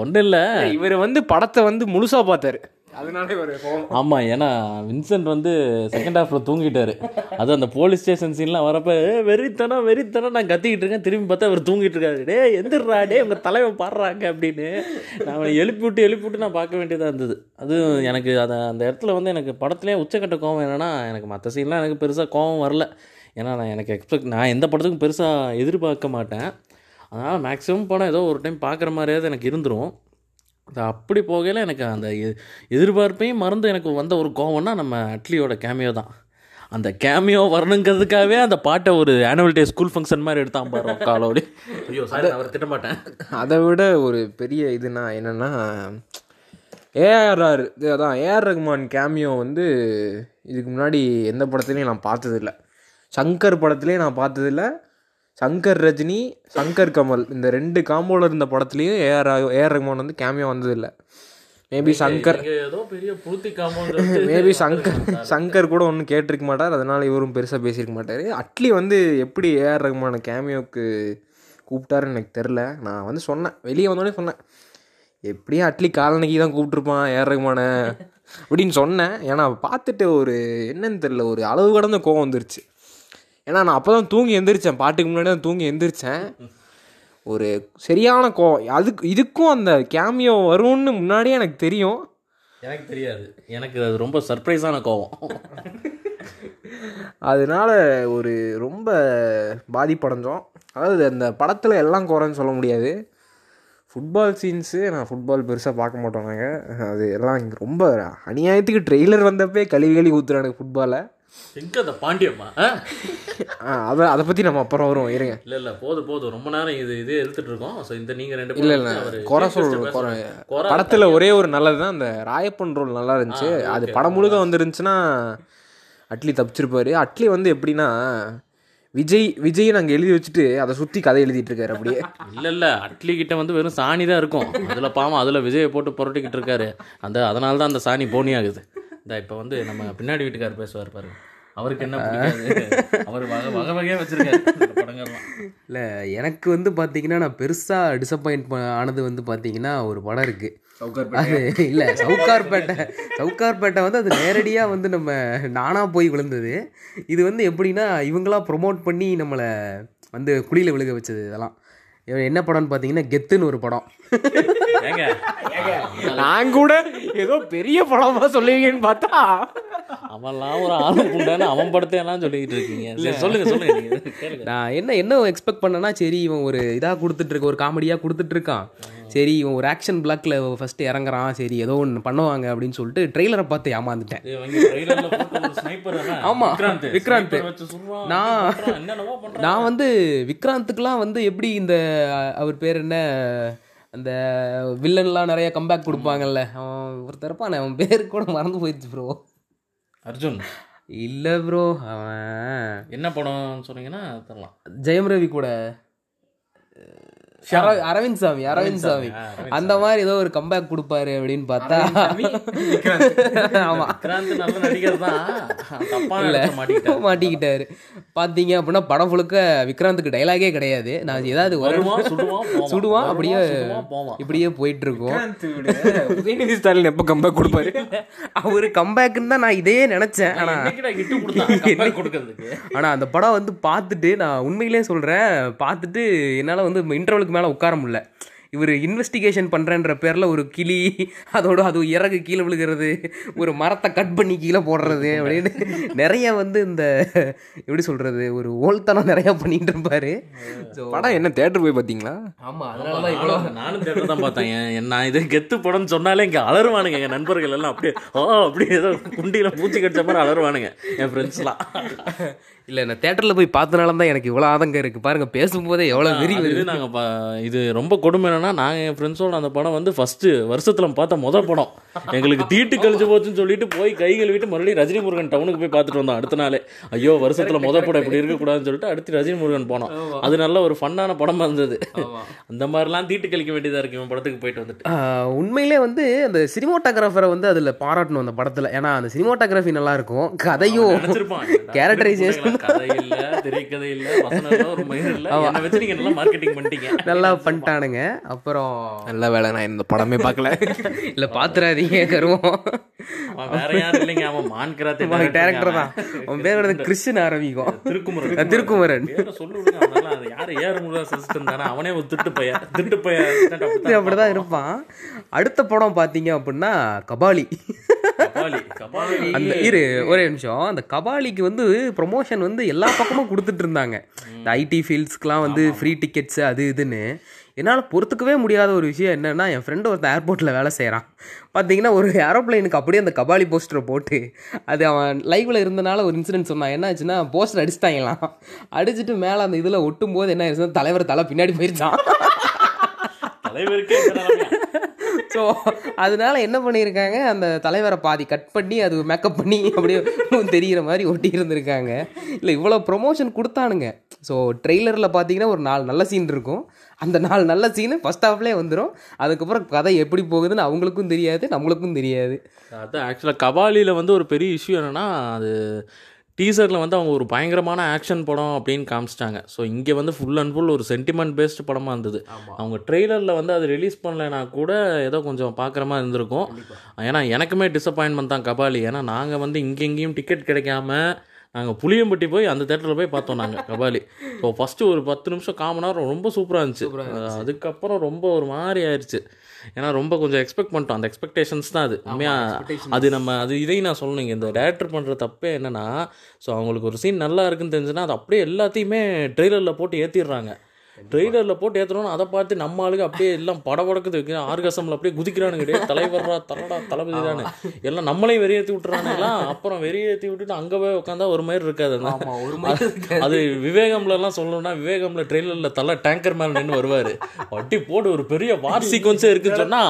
ஒன்றும் இல்லை இவர் வந்து படத்தை வந்து முழுசா பார்த்தாரு. அதனாலே ஒரு ஆமாம் ஏன்னா வின்சென்ட் வந்து செகண்ட் ஹாஃப்ல தூங்கிட்டாரு. அது அந்த போலீஸ் ஸ்டேஷன் சீன்லாம் வரப்ப வெறித்தனம் வெறித்தனம் நான் கத்திக்கிட்டு இருக்கேன். திரும்பி பார்த்தா அவர் தூங்கிட்டு இருக்காரு. டே எந்திரா டே உங்கள் தலைவன் பாடுறாங்க அப்படின்னு நான் அவனை எழுப்பி விட்டு எழுப்பி விட்டு நான் பார்க்க வேண்டியதாக இருந்தது. அது எனக்கு அதை அந்த இடத்துல வந்து எனக்கு படத்துலேயே உச்சக்கட்ட கோவம் என்னன்னா எனக்கு மற்ற சீன்லாம் எனக்கு பெருசாக கோவம் வரல. ஏன்னா நான் எனக்கு எக்ஸ்பெக்ட் நான் எந்த படத்துக்கும் பெருசாக எதிர்பார்க்க மாட்டேன். அதனால் மேக்ஸிமம் படம் ஏதோ ஒரு டைம் பார்க்குற மாதிரியாவது எனக்கு இருந்துரும். அப்படி போகையில் எனக்கு அந்த எதிர்பார்ப்பையும் மறந்து எனக்கு வந்த ஒரு கோவம்னா நம்ம அட்லியோட கேமியோ தான். அந்த கேமியோ வரணுங்கிறதுக்காகவே அந்த பாட்டை ஒரு ஆனுவல் டே ஸ்கூல் ஃபங்க்ஷன் மாதிரி எடுத்தான் பாரு காலோடி. ஐயோ சாரி நான் அவரை திட்ட மாட்டேன் அதை விட ஒரு பெரிய இதுனா என்னென்னா ஏஆர்ஆர் அதான் ஏஆர் ரகுமான் கேமியோ வந்து இதுக்கு முன்னாடி எந்த படத்துலையும் நான் பார்த்ததில்ல. சங்கர் படத்துலேயும் நான் பார்த்ததில்ல. சங்கர் ரஜினி சங்கர் கமல். இந்த ரெண்டு காம்போவில் இருந்த படத்துலேயும் ஏஆர் ஏஆர் ரகுமான் வந்து கேமியோ வந்ததில்லை. மேபி சங்கர் மேபி சங்கர் சங்கர் கூட ஒன்றும் கேட்டிருக்க மாட்டார் அதனால் இவரும் பெருசாக பேசியிருக்க மாட்டார். அட்லி வந்து எப்படி ஏஆர் ரகுமான கேமியோக்கு கூப்பிட்டாருன்னு எனக்கு தெரில நான் வந்து சொன்னேன். வெளியே வந்தோடனே சொன்னேன். எப்படியும் அட்லி காலனிக்கு தான் கூப்பிட்ருப்பான் ஏஆர் ரகுமான அப்படின்னு சொன்னேன். ஏன்னா பார்த்துட்டு ஒரு என்னன்னு தெரில ஒரு அளவு கடந்த கோவம் வந்துருச்சு. ஏன்னா நான் அப்போ தான் தூங்கி எந்திரிச்சேன். பாட்டுக்கு முன்னாடி தான் தூங்கி எந்திரிச்சேன். ஒரு சரியான கோவம். அதுக்கு இதுக்கும் அந்த கேமியோ வரும்னு முன்னாடியே எனக்கு தெரியும். எனக்கு தெரியாது. எனக்கு அது ரொம்ப சர்ப்ரைஸான கோவம். அதனால ஒரு ரொம்ப பாதிப்படைஞ்சோம். அதாவது அந்த படத்தில் எல்லாம் குறைன்னு சொல்ல முடியாது. ஃபுட்பால் சீன்ஸு நான் ஃபுட்பால் பெருசாக பார்க்க மாட்டோம் நாங்கள் அது எல்லாம் ரொம்ப அநியாயத்துக்கு ட்ரெய்லர் வந்தப்பே கழுவி கழுவி ஊற்றுறானுங்க ஃபுட்பாலை எங்க அந்த பாண்டியம்மா அதை அதை பற்றி நம்ம அப்புறம் வருவோம் இருங்க. இல்ல இல்ல போதும் போதும் ரொம்ப நேரம் இது இதே எடுத்துட்டு இருக்கோம். ஸோ இந்த நீங்க ரெண்டு இல்லை இல்லை குறை சொல்கிறோம் குறை. படத்தில் ஒரே ஒரு நல்லது தான் அந்த ராயப்பன் ரோல் நல்லா இருந்துச்சு. அது. படம் முழுக்க வந்துருந்துச்சுன்னா அட்லி தப்பிச்சிருப்பாரு. அட்லி வந்து எப்படின்னா விஜய் விஜய் நாங்கள் எழுதி வச்சுட்டு அதை சுற்றி கதை எழுதிட்டு இருக்காரு அப்படியே. இல்ல இல்ல அட்லி கிட்ட வந்து வெறும் சாணி தான் இருக்கும். அதுல பாவம் அதுல விஜயை போட்டு புரட்டிக்கிட்டு இருக்காரு. அந்த அதனால தான் அந்த சாணி போனி ஆகுது. இந்த இப்போ வந்து நம்ம பின்னாடி வீட்டுக்காரர் பேசுவார் பாருங்க அவருக்கு என்ன அவர் வகை வகை வகையாக வச்சிருக்காரு. படங்கள்லாம். இல்லை எனக்கு வந்து பார்த்தீங்கன்னா நான் பெருசாக டிசப்பாயிண்ட் ஆனது வந்து பார்த்தீங்கன்னா ஒரு படம் இருக்குது அது இல்லை சவுக்கார்பேட்டை சவுக்கார்பேட்டை வந்து அது நேரடியாக வந்து நம்ம நானாக போய் விழுந்தது. இது வந்து எப்படின்னா இவங்களா ப்ரொமோட் பண்ணி நம்மளை வந்து குழியில் விழுக வச்சது இதெல்லாம். என்ன படம்னு பார்த்தீங்கன்னா கெத்துன்னு ஒரு படம். ஏங்க? நான் கூட ஏதோ பெரிய படமா சொல்லுவீங்கன்னு பார்த்தா. அவன்லாம் ஒரு ஆளும் புண்டான அவன் படத்தை எல்லாம் சொல்லிக்கிட்டு இருக்கீங்க. சரி சொல்லுங்க சொல்லுங்க நான் என்ன என்ன எக்ஸ்பெக்ட் பண்ணேன்னா சரி இவன் ஒரு இதாக கொடுத்துட்டு இருக்க ஒரு காமெடியாக கொடுத்துட்டு இருக்கான். சரி இவன் ஒரு ஆக்ஷன் பிளாக்ல ஃபஸ்ட்டு இறங்குறான் சரி ஏதோ ஒன்று பண்ணுவாங்க அப்படின்னு சொல்லிட்டு ட்ரெய்லரை பார்த்து ஏமாந்துட்டேன்? ஆமா, விக்ராந்த். நான். நான் வந்து விக்ராந்துக்குலாம் வந்து எப்படி இந்த அவர் பேர் என்ன அந்த வில்லன்லாம் நிறைய கம்பேக் கொடுப்பாங்கல்ல அவன் ஒருத்தர் இருப்பானே அவன் பேர் கூட மறந்து போயிடுச்சு ப்ரோ அர்ஜுன். இல்லை ப்ரோ அவன் என்ன படம் சொன்னீங்கன்னா தரலாம் ஜெயம் ரவி கூட. அரவிந்த் சாமி அரவிந்த் சாமி. அந்த மாதிரி ஏதோ ஒரு கம்பேக் கொடுப்பாரு அப்படின்னு பார்த்தா ஆமா. இடத்துல மாட்டிக்கிட்டாரு. பார்த்தீங்க அப்படின்னா படம் முழுக்க விக்ராந்துக்கு டைலாகே கிடையாது. நான் ஏதாவது சுடுவான் அப்படியே இப்படியே போயிட்டு இருக்கோம் உதயநிதி ஸ்டாலின் எப்போ கம்பேக் கொடுப்பாரு? அவரு கம்பேக்குன்னு தான் நான் இதே நினைச்சேன். ஆனா ஆனா அந்த படம் வந்து பார்த்துட்டு நான் உண்மையிலேயே சொல்றேன். பார்த்துட்டு என்னால வந்து இன்டர்வலுக்கு மேல உட்கார முடியல. இவர் இன்வெஸ்டிகேஷன் பண்ணுறேன்ற பேரில் ஒரு கிளி அதோட அது இறகு கீழே விழுகிறது ஒரு மரத்தை கட் பண்ணி கீழே போடுறது அப்படின்னு நிறைய வந்து இந்த எப்படி சொல்கிறது ஒரு ஓல்தனம் நிறையா பண்ணிட்டு இருப்பாரு. ஸோ படம் என்ன தேட்டர் போய் பார்த்தீங்களா? ஆமாம் அதனால தான் இவ்வளோ நானும் தேட்டர் தான் பார்த்தேன். நான் இது கெத்து படம்னு சொன்னாலே இங்கே அலறுவானுங்க என் நண்பர்கள் எல்லாம் அப்படியே ஓ அப்படியே ஏதோ குண்டியில் பூச்சி கடிச்ச மாதிரி அலறுவானுங்க என் ஃப்ரெண்ட்ஸ்லாம் இல்லை நான் தேட்டரில் போய் பார்த்தனால தான் எனக்கு இவ்வளோ ஆதங்கம் இருக்குது பாருங்க பேசும்போதே எவ்வளோ வெறி இது வருது நாங்கள் பா இது ரொம்ப கொடுமை என்னன்னா நாங்கள் என் ஃப்ரெண்ட்ஸோட அந்த படம் வந்து ஃபர்ஸ்ட் வருஷத்துல பார்த்த முத படம். எங்களுக்கு தீட்டு கழிச்சு போச்சுன்னு சொல்லிட்டு போய் கை கழுவிட்டு மறுபடியும் ரஜினி முருகன் டவுனுக்கு போய் பார்த்துட்டு வந்தோம் அடுத்த நாளே. ஐயோ வருஷத்துல முத படம் இப்படி இருக்கக்கூடாதுன்னு சொல்லிட்டு அடுத்து ரஜினி முருகன் போனோம் அது நல்ல ஒரு ஃபன்னான படமா இருந்தது. அந்த மாதிரிலாம் தீட்டு கழிக்க வேண்டியதா இருக்கு இவன் படத்துக்கு போயிட்டு வந்துட்டு. உண்மையிலே வந்து அந்த சினிமோட்டோகிராஃபரை வந்து அதில் பாராட்டணும் அந்த படத்தில். ஏன்னா அந்த சினிமோட்டோகிராஃபி நல்லா இருக்கும். கதையும் Characterization. கதை இல்ல திரைக்கதை இல்ல வசனம் இல்ல. ஒரு மயிர் இல்ல என்னை வச்சு நீங்க நல்லா மார்க்கெட்டிங் பண்ணிட்டீங்க. நல்லா பண்ணிட்டானுங்க. அப்புறம் நல்ல வேலை நான் இந்த படமே பார்க்கல. இல்லை பார்த்துறாதீங்க கருவம் வேற யாரும் இல்லைங்க அவன் மான் கிராத்தே டேரக்டர் தான். அவன். பேர் வந்து கிறிஸ்டின் ஆரம்பிக்கும். திருக்குமரன். திருக்குமரன். பேரை சொல்லி விடுங்க அதனால அது யாரு? ஏற முடியாத சிஸ்டம் தானே? அவனே ஒரு திட்டு பையன். திட்டு பையன் இது அப்படிதான் இருப்பான். அடுத்த படம் பார்த்தீங்க அப்படின்னா கபாலி. கபாலி கபாலி. அந்த இரு ஒரே நிமிஷம். அந்த கபாலிக்கு வந்து ப்ரொமோஷன் வந்து எல்லா பக்கமும் கொடுத்துட்டு இருந்தாங்க இந்த ஐடி ஃபீல்ட்ஸ்க்குலாம் வந்து ஃப்ரீ டிக்கெட்ஸ் அது இதுன்னு. என்னால் பொறுத்துக்கவே முடியாத ஒரு விஷயம் என்னன்னா என் ஃப்ரெண்டு ஒருத்தன் ஏர்போர்ட்டில் வேலை செய்கிறான் பார்த்தீங்கன்னா ஒரு ஏரோப்ளைனுக்கு அப்படியே அந்த கபாலி போஸ்டரை போட்டு அது அவன் லைவில் இருந்தனால ஒரு இன்சிடென்ட் சொன்னான். என்ன ஆச்சுன்னா போஸ்டர் அடிச்சிட்டாங்களாம். அடிச்சுட்டு மேலே அந்த இதில் ஒட்டும் போது என்ன ஆயிடுச்சுன்னா தலைவர் தலை பின்னாடி போயிருச்சான் தலைவருக்கே? ஸோ அதனால என்ன பண்ணியிருக்காங்க? அந்த தலைவரை பாதி கட் பண்ணி அது மேக்கப் பண்ணி அப்படியே தெரிகிற மாதிரி ஒட்டி இருந்திருக்காங்க. இல்லை இவ்வளோ ப்ரொமோஷன் கொடுத்தானுங்க. ஸோ ட்ரெய்லரில் பார்த்தீங்கன்னா ஒரு நாலு நல்ல சீன் இருக்கும். அந்த நாலு நல்ல சீனு ஃபஸ்ட் ஹாஃப்லேயே வந்துடும் அதுக்கப்புறம் கதை எப்படி போகுதுன்னு அவங்களுக்கும் தெரியாது நம்மளுக்கும் தெரியாது. அதான் ஆக்சுவலாக கபாலியில் வந்து ஒரு பெரிய இஷ்யூ என்னன்னா அது டீசரில் வந்து அவங்க ஒரு பயங்கரமான ஆக்ஷன் படம் அப்படின்னு காமிச்சிட்டாங்க. ஸோ இங்கே வந்து ஃபுல் அண்ட் ஃபுல் ஒரு சென்டிமெண்ட் பேஸ்டு படமாக இருந்தது அவங்க ட்ரெய்லரில் வந்து அது ரிலீஸ் பண்ணலைன்னா கூட ஏதோ கொஞ்சம் பார்க்குற மாதிரி இருந்திருக்கும். ஏன்னா எனக்குமே டிசப்பாயின்மெண்ட் தான் கபாலி. ஏன்னா நாங்கள் வந்து இங்கெங்கேயும் டிக்கெட் கிடைக்காம நாங்கள் புளியம்பட்டி போய் அந்த தேட்டரில் போய் பார்த்தோம் நாங்கள் கபாலி. ஸோ ஃபஸ்ட்டு ஒரு பத்து நிமிஷம் காமன் நேரம் ரொம்ப சூப்பராக இருந்துச்சு. அதுக்கப்புறம் ரொம்ப ஒரு மாதிரி ஆயிடுச்சு ஏன்னா ரொம்ப கொஞ்சம் எக்ஸ்பெக்ட் பண்ணிட்டோம். அந்த எக்ஸ்பெக்டேஷன்ஸ் தான் அது. உண்மையாக அது நம்ம அது இதையும் நான் சொல்லணுங்க இந்த டேரக்டர் பண்ணுற தப்பே என்னென்னா ஸோ அவங்களுக்கு ஒரு சீன் நல்லா இருக்குன்னு தெரிஞ்சுன்னா அது அப்படியே எல்லாத்தையுமே ட்ரெய்லரில் போட்டு ஏற்றிடுறாங்க ட்ரெய்லரில் போட்டு ஏற்றுறோம் அதை பார்த்து நம்ம ஆளுங்க அப்படியே எல்லாம் படபடக்குது. ஆர்கசமில் அப்படியே குதிக்கிறானுங்க. டே தலைவர்ரா தலடா தளபதி தானே. எல்லாம் நம்மளையும் வெறியேற்றி விட்டுறானுங்களாம் அப்புறம் வெறியேற்றி விட்டுட்டு அங்கே போய் உட்காந்தா ஒரு மாதிரி இருக்காது. ஒரு மாதிரி அது விவேகம்லலாம் சொல்லணும்னா விவேகம்ல ட்ரெயிலரில் தலை டேங்கர் மேலே நின்று வருவார். வட்டி போட்டு ஒரு பெரிய வார் சீக்வன்ஸே இருக்குன்னு சொன்னா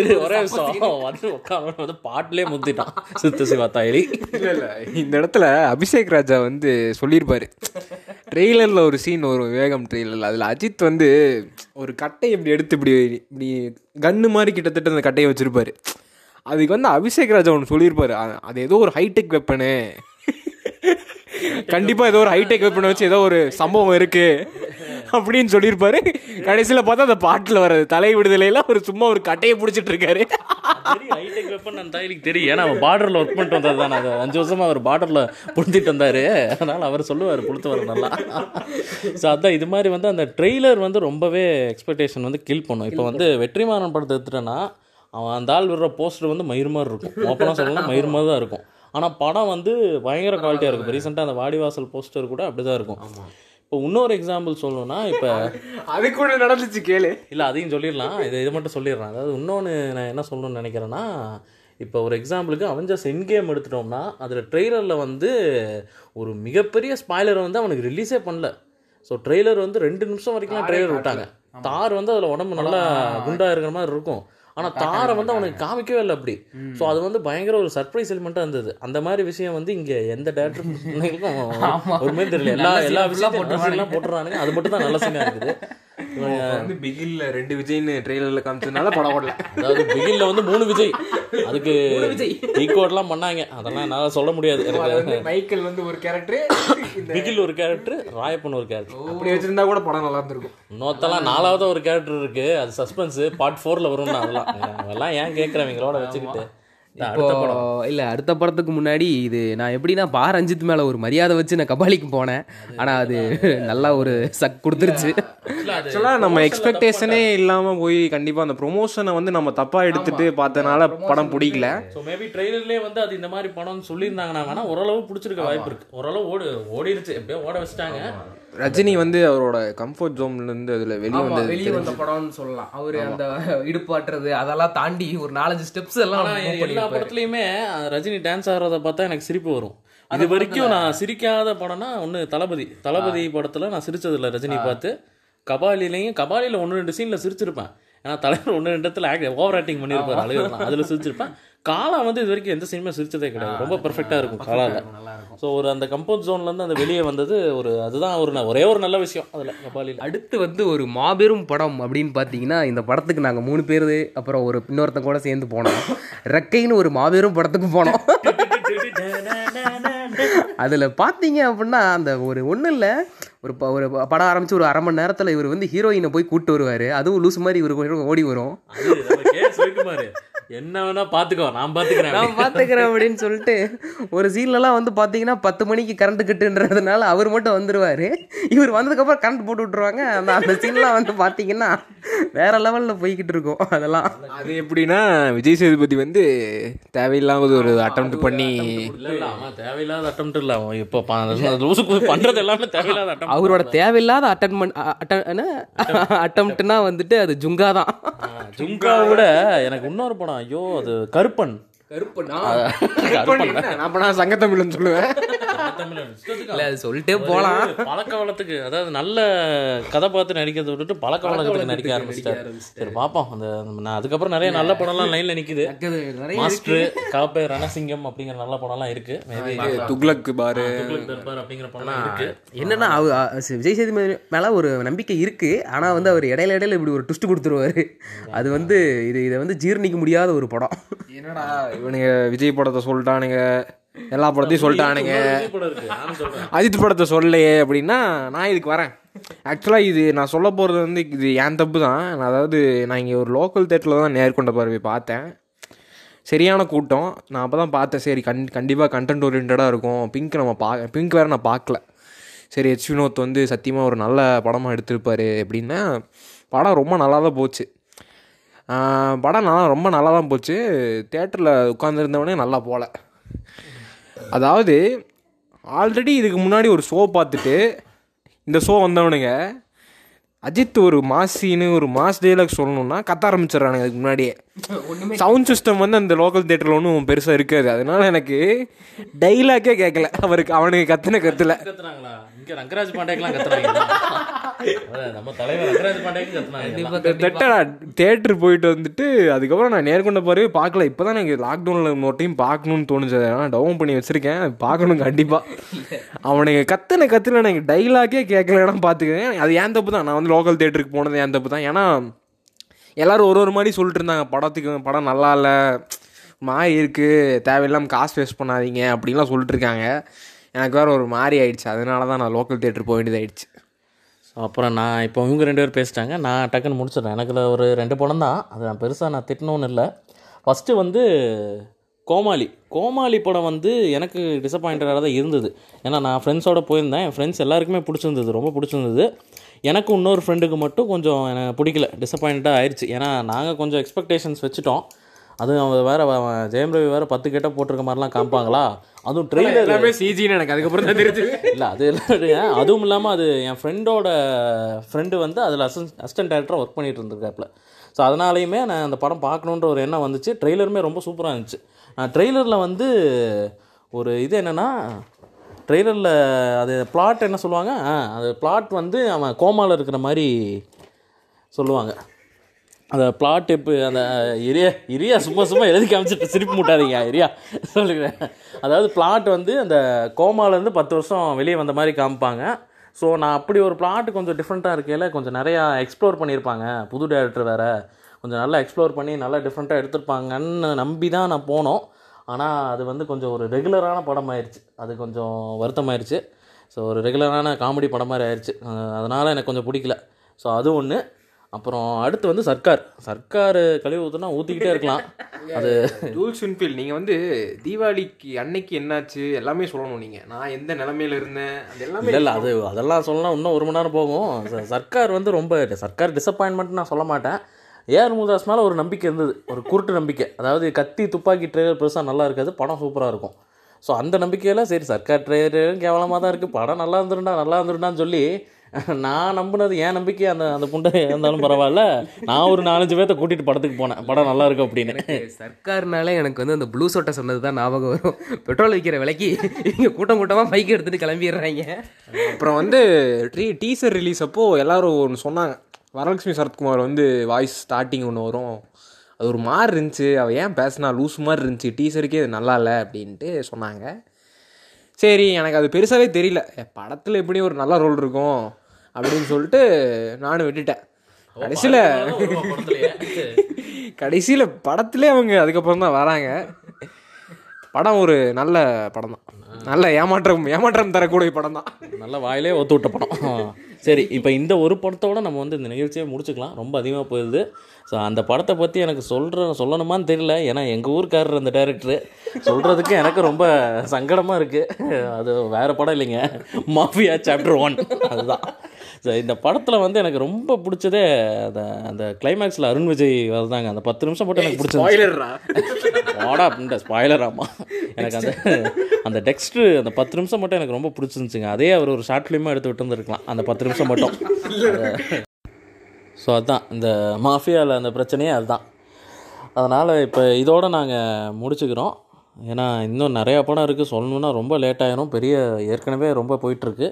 இது ஒரே நிமிஷம். வந்து உட்காந்து வந்து பாட்டிலே முத்திட்டான் சித்து சிவா தாயலி. இல்லை இல்லை. இந்த இடத்துல அபிஷேக் ராஜா வந்து சொல்லியிருப்பாரு. ட்ரெய்லரில் ஒரு சீன் ஒரு வேகம் ட்ரெய்லரில் அதில் அஜித் வந்து ஒரு கட்டை இப்படி எடுத்து இப்படி இப்படி கன்று மாதிரி கிட்டத்தட்ட அந்த கட்டையை வச்சுருப்பார். அதுக்கு வந்து அபிஷேக் ராஜா ஒன்று சொல்லியிருப்பாரு. அது ஏதோ ஒரு ஹைடெக் வெப்பனு கண்டிப்பாக ஏதோ ஒரு ஹைடெக் வெப்பனை வச்சு ஏதோ ஒரு சம்பவம் இருக்குது அப்படின்னு சொல்லியிருப்பாரு. கடைசியில் பார்த்தா அந்த பாட்டில் வர்றது. தலை விடுதலையில ஒரு சும்மா ஒரு கட்டையை பிடிச்சிட்டு இருக்காரு. ஹைடெக் வெப்பன் அந்த தாயலிக்கு தெரியும். ஏன்னா அவர் பார்டரில் ஒர்க் பண்ணிட்டு வந்தது தானே. அது அஞ்சு வருஷமா அவர் பார்டரில் புடுத்திட்டு வந்தார். அதனால் அவர் சொல்லுவார் புளுத்து வர நல்லா. ஸோ அதான் இது மாதிரி வந்து அந்த ட்ரெய்லர் வந்து ரொம்பவே எக்ஸ்பெக்டேஷன் வந்து கில் பண்ணும். இப்போ வந்து வெற்றிமாறன் படத்தை எடுத்துட்டேன்னா அவன் அந்த ஆள் விடுற போஸ்டர் வந்து மயிர் மாதிரி இருக்கும். ஓப்பனாக சொல்லலாம் மயிர் மாதிரி தான் இருக்கும். ஆனால் படம் வந்து பயங்கர குவாலிட்டியாக இருக்கும். ரீசெண்டாக அந்த வாடிவாசல் போஸ்டர் கூட அப்படி தான் இருக்கும் இப்போ இன்னொரு எக்ஸாம்பிள் சொல்லணும்னா இப்போ அது கூட நடந்துச்சு கேளு. இல்லை அதையும் சொல்லிடலாம். இது இது மட்டும் சொல்லிடுறேன். அதாவது இன்னொன்று நான் என்ன சொல்லணும்னு நினைக்கிறேன்னா இப்போ ஒரு எக்ஸாம்பிளுக்கு அவெஞ்சர்ஸ் என் கேம் எடுத்துட்டோம்னா அதில் ட்ரெய்லரில் வந்து ஒரு மிகப்பெரிய ஸ்பாய்லரை வந்து அவனுக்கு ரிலீஸே பண்ணல. ஸோ ட்ரெய்லர் வந்து ரெண்டு நிமிஷம் வரைக்கும் ட்ரெய்லர் விட்டாங்க. தார் வந்து அதில் உடம்பு நல்லா குண்டா இருக்கிற மாதிரி இருக்கும். ஆனால் தாரை வந்து அவனுக்கு காமிக்கவே இல்லை அப்படி. ஸோ அது வந்து பயங்கர ஒரு சர்ப்ரைஸ் எலிமெண்ட்டாக இருந்தது. அந்த மாதிரி விஷயம் வந்து இங்கே எந்த டேரக்டர் ஒரு மாதிரி தெரியல. எல்லா எல்லா விஷயத்தையும் போட்டுறானுங்க. அது மட்டும் தான் நல்ல சீனாக இருக்குது. வந்து பிகில்ல ரெண்டு விஜய்னு ட்ரெய்லர்ல காமிச்சதுனால படம் ஓடல. அதாவது பிகில்ல வந்து மூணு விஜய். அதுக்கு ஈக்குவட்லாம் பண்ணாங்க. அதெல்லாம் என்னால் சொல்ல முடியாது. மைக்கேல் வந்து ஒரு கேரக்டர் பிகில் ஒரு கேரக்டர் ராயப்பன் ஒரு கேரக்டர் அப்படி வச்சிருந்தா கூட படம் நல்லா இருந்திருக்கும். இன்னொருத்தெல்லாம் நாலாவது ஒரு கேரக்டர் இருக்கு. அது சஸ்பென்ஸ் பார்ட் ஃபோர்ல வரும்னா அதெல்லாம். அதெல்லாம் ஏன் கேட்குறவங்களோட வச்சுக்கிட்டு. இல்ல அடுத்த படத்துக்கு முன்னாடி இது நான் எப்படின்னா பா ரஞ்சித் மேல ஒரு மரியாதை வச்சு நான் கபாலிக்கு போனேன். ஆனா அது நல்லா ஒரு சக் கொடுத்துருச்சு. ஆக்சுவலாக நம்ம எக்ஸ்பெக்டேஷனே இல்லாமல் போய் கண்டிப்பாக அந்த ப்ரொமோஷனை வந்து நம்ம தப்பாக எடுத்துட்டு பார்த்தனால படம் பிடிக்கல. ஸோ மேபி ட்ரெய்லர்லேயே வந்து அது இந்த மாதிரி படம்னு சொல்லியிருந்தாங்கன்னா வேணா ஓரளவு பிடிச்சிருக்க வாய்ப்பு இருக்கு. ஓரளவு ஓடு ஓடிடுச்சு எப்படியோ ஓட வச்சுட்டாங்க. ரஜினி வந்து அவரோட கம்ஃபர்ட் ஜோன்லேருந்து அதில் வெளியே ஆமா, வந்தது வெளிய வந்த படம்னு சொல்லலாம். அவரு அந்த இடுப்பாட்டுறது அதெல்லாம் தாண்டி ஒரு நாலஞ்சு ஸ்டெப்ஸ் எல்லாம் எல்லா. படத்துலயுமே ரஜினி டான்ஸ் ஆடுறத பார்த்தா எனக்கு சிரிப்பு வரும். இது வரைக்கும் நான் சிரிக்காத படம்னா ஒன்று தளபதி. தளபதி படத்துல நான் சிரிச்சதில்ல ரஜினி பார்த்து. கபாலிலையும் கபாலியில் ஒன்று ரெண்டு சீனில் சிரிச்சிருப்பேன். ஏன்னா தலைவர் ஒன்று இடத்துல ஆக்ட் ஓவர் ஆக்டிங் பண்ணியிருப்பார் அழுகலாம். அதில் சிரிச்சிருப்பேன் காலா வந்து இது வரைக்கும் எந்த சினிமா சிரிச்சதே கிடையாது. ரொம்ப பெர்ஃபெக்டாக இருக்கும் காலால. ஸோ ஒரு அந்த கம்போஸ் ஜோன்லேருந்து அந்த வெளியே வந்தது ஒரு அதுதான் ஒரு ஒரே ஒரு நல்ல விஷயம் அதில் கபாலியில் அடுத்து வந்து ஒரு மாபெரும் படம் அப்படின்னு பார்த்தீங்கன்னா இந்த படத்துக்கு நாங்கள் மூணு பேர் அப்புறம் ஒரு இன்னொருத்தன் கூட சேர்ந்து போனோம். ரெக்கைன்னு ஒரு மாபெரும் படத்துக்கு போனோம். அதில் பார்த்தீங்க அப்படின்னா அந்த ஒரு ஒன்றும் இல்லை. ஒரு ஒரு படம் ஆரம்பிச்சு ஒரு அரை மணி நேரத்தில் இவர் வந்து ஹீரோயினை போய் கூட்டு வருவார். அதுவும் லூஸ் மாதிரி இவர் ஓடி வரும். என்ன வேணா பார்த்துக்கோ நான் பார்த்துக்கிறேன் நான் பார்த்துக்கிறேன் அப்படின்னு சொல்லிட்டு ஒரு சீன்லலாம் வந்து பார்த்தீங்கன்னா பத்து மணிக்கு கரண்ட் கட்டுன்றதுனால அவர் மட்டும் வந்துருவாரு. இவர் வந்ததுக்கப்புறம் கரண்ட் போட்டு விட்ருவாங்க அந்த அந்த சீன்லாம் வந்து பார்த்தீங்கன்னா வேற லெவலில் போய்கிட்டு இருக்கும் அதெல்லாம். அது எப்படின்னா விஜய் சேதுபதி வந்து தேவையில்லாமது ஒரு அட்டம் பண்ணி தேவையில்லாத அட்டம் இல்ல அவன் இப்போ பண்றது எல்லாமே தேவையில்லாத அட்டம் அவரோட தேவையில்லாத அட்டன்மெண்ட் அட்டம்ப்ட்னா வந்துட்டு அது ஜுங்கா தான் ஜுங்கா விட எனக்கு இன்னொரு படம் ஐயோ அது கருப்பன். கருப்பன்? அப்போ நான் சங்கத்தமிழ்னு சொல்லுவேன். இல்லை அது சொல்லிட்டே போகலாம் பழக்க வளத்துக்கு அதாவது நல்ல கதை பார்த்து நடிக்கிறத விட்டுட்டு பழக்க வழக்கத்துக்கு நடிக்க ஆரம்பிச்சிட்டாரு. சரி பார்ப்போம் அந்த நான் அதுக்கப்புறம் நிறைய நல்ல படம்லாம் லைன்ல நிக்குது. நிறைய மாஸ்டர் காப்பே ரணசிங்கம் அப்படிங்கிற நல்ல படம்லாம் இருக்கு. துக்ளக் பாரு. தர்பார் அப்படிங்கிற படம்லாம் இருக்கு. என்னன்னா விஜய் சேதுபதி மேல ஒரு நம்பிக்கை இருக்கு. ஆனா வந்து அவர் இடையில இடையில இப்படி ஒரு ட்விஸ்ட் கொடுத்துருவாரு. அது வந்து இது இதை வந்து ஜீரணிக்க முடியாத ஒரு படம். என்னடா இவனுங்க விஜய் படத்தை சொல்லிட்டானுங்க. எல்லா படத்தையும் சொல்லிட்டானுங்க. அஜித் படத்தை சொல்லலையே அப்படின்னா நான் இதுக்கு வரேன். ஆக்சுவலாக இது நான் சொல்ல போகிறது வந்து இது என் தப்பு தான். நான் அதாவது நான் இங்கே ஒரு லோக்கல் தேட்டரில் தான் நேர்கொண்ட பார்வை பார்த்தேன். சரியான கூட்டம். நான் அப்போ தான் பார்த்தேன். சரி கண் கண்டிப்பாக கண்டென்ட் ஓரியன்டாக இருக்கும். பிங்க் நம்ம பா பிங்க் வேறு நான் பார்க்கல. சரி எச் வினோத் வந்து சத்தியமாக ஒரு நல்ல படமாக எடுத்திருப்பார் அப்படின்னா படம் ரொம்ப நல்லா தான் போச்சு. படம் நல்லா ரொம்ப நல்லா தான் போச்சு. தேட்டரில் உட்காந்துருந்தவனே நல்லா போகல அதாவது ஆல்ரெடி இதுக்கு முன்னாடி ஒரு ஷோ பார்த்துட்டு இந்த ஷோ வந்தவனுங்க அஜித் ஒரு மாஸ் சீனு ஒரு மாஸ் டைலாக் சொல்லணும்னா கத்த ஆரம்பிச்சிடுறானுங்க அதுக்கு முன்னாடியே. சவுண்ட் சிஸ்டம் வந்து அந்த லோக்கல் தேட்டரில் ஒன்றும் பெருசாக இருக்காது. அதனால எனக்கு டைலாக்கே கேட்கல அவருக்கு அவனுக்கு கத்துன கத்துல. இங்க ரங்கராஜ் பாண்டேக்கெல்லாம் கத்துறாங்க. நம்ம தலைவர் ரங்கராஜ் பாண்டேக்கு கத்துனாங்க தேட்டர் போயிட்டு வந்துட்டு அதுக்கப்புறம் நான் நேர்கொண்ட பாரு பார்க்கல. இப்போ தான் எனக்கு லாக்டவுனில் இன்னொரு டைம் பார்க்கணும்னு தோணுச்சு. நான் டவுன் பண்ணி வச்சுருக்கேன். பார்க்கணும் கண்டிப்பாக அவனுக்கு கத்துன கத்துல எனக்கு டைலாக்கே கேட்கலன்னா பார்த்துக்கேன் அது ஏன் தப்பு தான்? நான் வந்து லோக்கல் தேட்டருக்கு போனது ஏன் தப்பு தான்? ஏன்னா எல்லாரும் ஒரு ஒரு மாதிரி சொல்லிட்டு இருந்தாங்க. படத்துக்கு படம் நல்லா இல்லை. மாறி இருக்குது தேவையில்லாமல் காசு வேஸ்ட் பண்ணாதீங்க. அப்படின்லாம் சொல்லிட்டு இருக்காங்க. எனக்கு வேறு ஒரு மாதிரி ஆயிடுச்சு. அதனால தான் நான் லோக்கல் தேட்டர் போக வேண்டியதாயிடுச்சு ஸோ அப்புறம் நான் இப்போ இவங்க ரெண்டு பேர் பேசிட்டாங்க. நான் டக்குன்னு முடிச்சிடுறேன். எனக்கு ஒரு ரெண்டு படம் தான். அது நான் பெருசாக நான் திட்டணும்னு இல்லை. ஃபஸ்ட்டு வந்து கோமாளி. கோமாளி படம் வந்து எனக்கு டிசப்பாயிண்டடாக தான் இருந்தது. ஏன்னா நான் ஃப்ரெண்ட்ஸோடு போயிருந்தேன். என் ஃப்ரெண்ட்ஸ் எல்லாருக்குமே பிடிச்சிருந்தது. ரொம்ப பிடிச்சிருந்தது. எனக்கு இன்னொரு ஃப்ரெண்டுக்கு மட்டும் கொஞ்சம் எனக்கு பிடிக்கல. டிசப்பாயிண்ட்டாக ஆயிடுச்சு. ஏன்னா நாங்கள் கொஞ்சம் எக்ஸ்பெக்டேஷன்ஸ் வச்சுட்டோம். அதுவும் அவன் வேறு ஜெயம் ரவி வேறு பத்து கெட்ட போட்டிருக்க மாதிரிலாம் காமிப்பாங்களா? அதுவும் ட்ரெயிலர் எல்லாமே சிஜின்னு எனக்கு அதுக்கப்புறம் தான் தெரிஞ்சு. இல்லை அது எல்லாம் அதுவும் இல்லாமல் அது என் ஃப்ரெண்டோட ஃப்ரெண்டு வந்து அதில் அசிஸ்ட் அசிஸ்டன்ட் டேரக்டராக ஒர்க் பண்ணிட்டு இருந்திருக்காப்புல. ஸோ அதனாலையுமே நான் அந்த படம் பார்க்கணுன்ற ஒரு எண்ணம் வந்துச்சு. ட்ரெய்லருமே ரொம்ப சூப்பராக இருந்துச்சு. நான் ட்ரெய்லரில் வந்து ஒரு இது என்னென்னா ட்ரெய்லரில் அது பிளாட் என்ன சொல்லுவாங்க? அது பிளாட் வந்து அவன் கோமாவில் இருக்கிற மாதிரி சொல்லுவாங்க. அந்த பிளாட் இப்போ அந்த எரியா எரியா சும்மா சும்மா எழுதி காமிச்சிட்டு சிரிப்பு மூட்டாதீங்க எரியா சொல்லுங்கள் அதாவது பிளாட் வந்து அந்த கோமாலேருந்து பத்து வருஷம் வெளியே வந்த மாதிரி காமிப்பாங்க. ஸோ நான் அப்படி ஒரு பிளாட் கொஞ்சம் டிஃப்ரெண்ட்டாக இருக்கையில் கொஞ்சம் நிறையா எக்ஸ்ப்ளோர் பண்ணியிருப்பாங்க. புது டேரக்டர் வேறு. கொஞ்சம் நல்லா எக்ஸ்ப்ளோர் பண்ணி நல்லா டிஃப்ரெண்ட்டாக எடுத்திருப்பாங்கன்னு நம்பி தான் நான் போனோம். ஆனால் அது வந்து கொஞ்சம் ஒரு ரெகுலரான படம் ஆயிடுச்சு அது கொஞ்சம் வருத்தமாயிருச்சு. ஸோ ஒரு ரெகுலரான காமெடி படம் மாதிரி ஆயிடுச்சு அதனால் எனக்கு கொஞ்சம் பிடிக்கல. ஸோ அது ஒன்று அப்புறம் அடுத்து வந்து சர்க்கார். சர்க்கார் கழிவு ஊற்றுனா ஊற்றிக்கிட்டே இருக்கலாம். அது ரூல்ஸ் இன்ஃபில் நீங்கள் வந்து தீபாவளிக்கு அன்னைக்கு என்னாச்சு எல்லாமே சொல்லணும் நீங்கள் நான் எந்த நிலமையில இருந்தேன்? அது எல்லாமே இல்லை அது அதெல்லாம் சொல்லலாம் இன்னும் ஒரு மணி நேரம் போகும். சர்க்கார் வந்து ரொம்ப சர்க்கார் டிசப்பாயின்மெண்ட் நான் சொல்ல மாட்டேன். ஏஆர் முருதாஸ் மேலே ஒரு நம்பிக்கை இருந்தது. ஒரு குருட்டு நம்பிக்கை. அதாவது கத்தி துப்பாக்கி ட்ரெய்லர் பெருசாக நல்லா இருக்காது படம் சூப்பராக இருக்கும். ஸோ அந்த நம்பிக்கையில் சரி சர்க்கார் ட்ரெய்லரும் கேவலமாக தான் இருக்குது படம் நல்லா இருந்துருண்டா நல்லா இருந்துருண்டான்னு சொல்லி நான் நம்பினது என் நம்பிக்கை அந்த அந்த புண்டை இருந்தாலும் பரவாயில்ல. நான் ஒரு நாலஞ்சு பேர்த்த கூட்டிகிட்டு படத்துக்கு போனேன். படம் நல்லா இருக்கு அப்படின்னு. சர்க்கார்னாலே எனக்கு வந்து அந்த ப்ளூ சோட்டை சொன்னது தான் ஞாபகம் வரும். பெட்ரோல் விற்கிற விலைக்கு இவங்க கூட்டம் கூட்டமாக பைக் எடுத்துட்டு கிளம்பிடுறாங்க. அப்புறம் வந்து ட்ரீ டீசர் ரிலீஸ் அப்போ எல்லாரும் ஒன்று சொன்னாங்க. வரலட்சுமி சரத்குமார் வந்து வாய்ஸ் ஸ்டார்டிங் ஒன்று வரும். அது ஒரு மாதிரி இருந்துச்சு. அவள் ஏன் பேசினா? லூஸ் மாதிரி இருந்துச்சு. டீசருக்கே அது நல்லா இல்லை அப்படின்ட்டு சொன்னாங்க. சரி எனக்கு அது பெருசாகவே தெரியல. படத்தில் எப்படியும் ஒரு நல்ல ரோல் இருக்கும் அப்படின்னு சொல்லிட்டு நானும் விட்டுட்டேன். கடைசியில் கடைசியில் படத்துலேயே அவங்க அதுக்கப்புறம் தான் வராங்க. படம் ஒரு நல்ல படம் தான் நல்ல ஏமாற்றம் ஏமாற்றம் தரக்கூடிய படம் தான் நல்ல வாயிலே ஒத்து விட்ட படம். சரி இப்போ இந்த ஒரு படத்தோட நம்ம வந்து இந்த நிகழ்ச்சியை முடிச்சுக்கலாம். ரொம்ப அதிகமாக போயிடுது ஸோ அந்த படத்தை பற்றி எனக்கு சொல்கிற சொல்லணுமான்னு தெரியல. ஏன்னா எங்கள் ஊருக்காரர் அந்த டேரக்டரு சொல்கிறதுக்கு எனக்கு ரொம்ப சங்கடமாக இருக்குது அது வேறு படம் இல்லைங்க. மாஃபியா சாப்டர் ஒன் அதுதான். ஸோ இந்த படத்தில் வந்து எனக்கு ரொம்ப பிடிச்சதே அந்த அந்த கிளைமேக்ஸில் அருண் விஜய் வருதாங்க அந்த பத்து நிமிஷம் மட்டும் எனக்கு பிடிச்சது வாடா இந்த ஸ்பாய்லர் ஆமா எனக்கு அந்த அந்த ஃபஸ்ட்டு அந்த பத்து நிமிஷம் மட்டும் எனக்கு ரொம்ப பிடிச்சிருந்துச்சிங்க. அதே அவர் ஒரு ஷார்ட் ஃபிலிமாக எடுத்து விட்டுருந்துருக்கலாம். அந்த பத்து நிமிஷம் மட்டும். ஸோ அதுதான் இந்த மாஃபியாவில் அந்த பிரச்சனையே அதுதான். அதனால் இப்போ இதோட நாங்கள் முடிச்சுக்கிறோம். ஏன்னா இன்னும் நிறையா படம் இருக்குது சொல்லணுன்னா ரொம்ப லேட் ஆயிரும். பெரிய ஏற்கனவே ரொம்ப போயிட்டுருக்கு.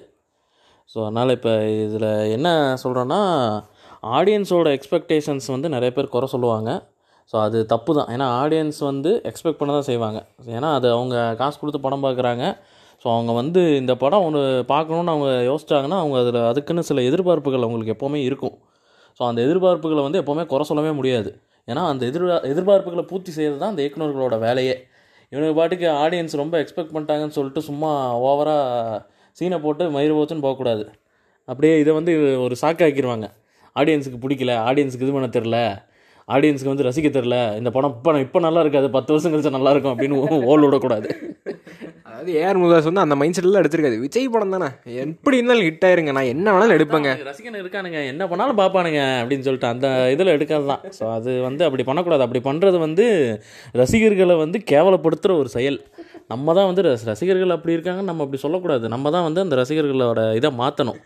ஸோ அதனால் இப்போ இதில் என்ன சொல்கிறோன்னா ஆடியன்ஸோட எக்ஸ்பெக்டேஷன்ஸ் வந்து நிறைய பேர் குறை சொல்லுவாங்க. ஸோ அது தப்பு தான் ஏன்னா ஆடியன்ஸ் வந்து எக்ஸ்பெக்ட் பண்ண தான் செய்வாங்க. ஏன்னா அது அவங்க காசு கொடுத்து படம் பார்க்குறாங்க. ஸோ அவங்க வந்து இந்த படம் ஒன்று பார்க்கணுன்னு அவங்க யோசிச்சாங்கன்னா அவங்க அதில் அதுக்குன்னு சில எதிர்பார்ப்புகள் அவங்களுக்கு எப்போவுமே இருக்கும். ஸோ அந்த எதிர்பார்ப்புகளை வந்து எப்போவுமே குறை சொல்லவே முடியாது. ஏன்னா அந்த எதிர் எதிர்பார்ப்புகளை பூர்த்தி செய்கிறது தான் அந்த இயக்குநர்களோட வேலையே. இவனுக்கு பாட்டுக்கு ஆடியன்ஸ் ரொம்ப எக்ஸ்பெக்ட் பண்ணிட்டாங்கன்னு சொல்லிட்டு சும்மா ஓவராக சீனை போட்டு மயிறு போச்சுன்னு போகக்கூடாது. அப்படியே இதை வந்து ஒரு சாக்காக்கிடுவாங்க ஆடியன்ஸுக்கு பிடிக்கல. ஆடியன்ஸுக்கு இது பண்ண தெரில ஆடியன்ஸ்க்கு வந்து ரசிக்க தெரில இந்த படம் இப்போ இப்போ நல்லா இருக்காது பத்து வருஷம் கழிச்சு நல்லா இருக்கும் அப்படின்னு ஓல் விடக்கூடாது. அதாவது ஏஆர் முருகாஸ் வந்து அந்த மைண்ட் செட்டில் எடுத்திருக்காது விஜய் படம் தானே. எப்படி இருந்தாலும் ஹிட் ஆயிருங்க. நான் என்ன வேணாலும் எடுப்பேங்க. ரசிகன் இருக்கானுங்க. என்ன பண்ணாலும் பார்ப்பானுங்க அப்படின்னு சொல்லிட்டு அந்த இதில் எடுக்கிறது தான். ஸோ அது வந்து அப்படி பண்ணக்கூடாது. அப்படி பண்ணுறது வந்து ரசிகர்களை வந்து கேவலப்படுத்துகிற ஒரு செயல். நம்ம தான் வந்து ரச- ரசிகர்கள் அப்படி இருக்காங்கன்னு நம்ம அப்படி சொல்லக்கூடாது. நம்ம தான் வந்து அந்த ரசிகர்களோட இதை மாற்றணும்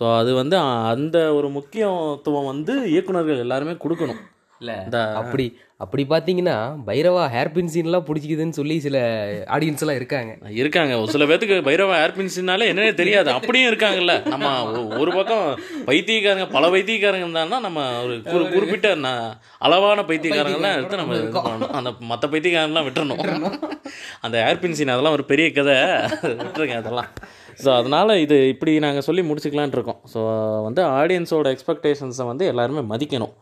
ஸோ அது வந்து அந்த ஒரு முக்கியத்துவம் வந்து இயக்குனர்கள் எல்லாருமே கொடுக்கணும். இல்லை. இந்த அப்படி அப்படி பார்த்தீங்கன்னா பைரவா ஹேர்பின் சீன்லாம் பிடிச்சிக்குதுன்னு சொல்லி சில ஆடியன்ஸ் எல்லாம் இருக்காங்க. இருக்காங்க. ஒரு சில பேத்துக்கு பைரவ ஏர்பின்ஸ்னாலே என்னன்னே தெரியாது. அப்படியும் இருக்காங்கல்ல. நம்ம ஒரு பக்கம் பைத்தியக்காரங்க பல பைத்தியக்காரங்க இருந்தாங்கன்னா நம்ம ஒரு குறி- குறிப்பிட்ட அளவான பைத்தியக்காரங்களாம் எடுத்து நம்ம இது பண்ணணும். அந்த மற்ற பைத்தியக்காரங்களாம் விட்டுறணும். அந்த ஏர்பின் சீன் அதெல்லாம் ஒரு பெரிய கதை. விட்டுருங்க அதெல்லாம். ஸோ அதனால் இது இப்படி நாங்கள் சொல்லி முடிச்சுக்கலான்ட்டு இருக்கோம். ஸோ வந்து ஆடியன்ஸோட எக்ஸ்பெக்டேஷன்ஸை வந்து எல்லாருமே மதிக்கணும்.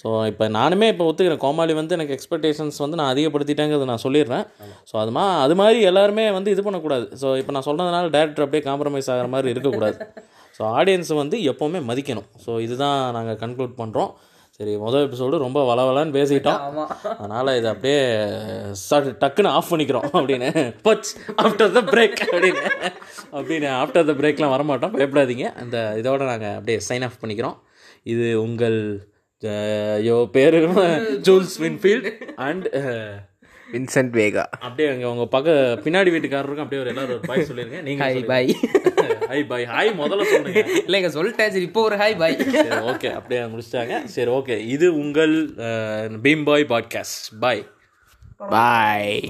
ஸோ இப்போ நானுமே இப்போ ஒத்துக்கிறேன். கோமாளி வந்து எனக்கு எக்ஸ்பெக்டேஷன்ஸ் வந்து நான் அதிகப்படுத்திட்டேங்கிறத நான் சொல்லிடுறேன். ஸோ அது மா அது மாதிரி எல்லாருமே வந்து இது பண்ணக்கூடாது. ஸோ இப்போ நான் சொன்னதுனால டேரக்டர் அப்படியே காம்ப்ரமைஸ் ஆகிற மாதிரி இருக்கக்கூடாது. ஸோ ஆடியன்ஸை வந்து எப்போவுமே மதிக்கணும். ஸோ இதுதான் நாங்கள் கன்க்ளூட் பண்ணுறோம் சரி முதல் எபிசோடு ரொம்ப வளவலன்னு பேசிட்டோம். அதனால் இதை அப்படியே டக்குன்னு ஆஃப் பண்ணிக்கிறோம் அப்படின்னு. பச் ஆஃப்டர் த பிரேக் அப்படின்னு. அப்படின்னு ஆஃப்டர் த பிரேக்லாம் வரமாட்டோம். பயப்படாதீங்க. அந்த இதோட நாங்கள் அப்படியே சைன் ஆஃப் பண்ணிக்கிறோம். இது உங்கள் பேர் Jules Winfield and Vincent Vega அப்படியே அங்கே உங்கள் பக்க பின்னாடி வீட்டுக்காரருக்கும் அப்படியே ஒரு எல்லாரும் ஒரு பாய் சொல்லிருங்க. ஹாய் நீங்கள் பாய் ஹாய் பாய் ஹாய் முதல்ல சொல்லுங்க. இல்லைங்க சொல்லிட்டேன். சரி இப்போ ஒரு ஹாய் பாய் ஓகே அப்படியே முடிச்சிட்டாங்க. சரி ஓகே இது உங்கள் பீம் பாய் பாட்காஸ்ட் பாய் பாய்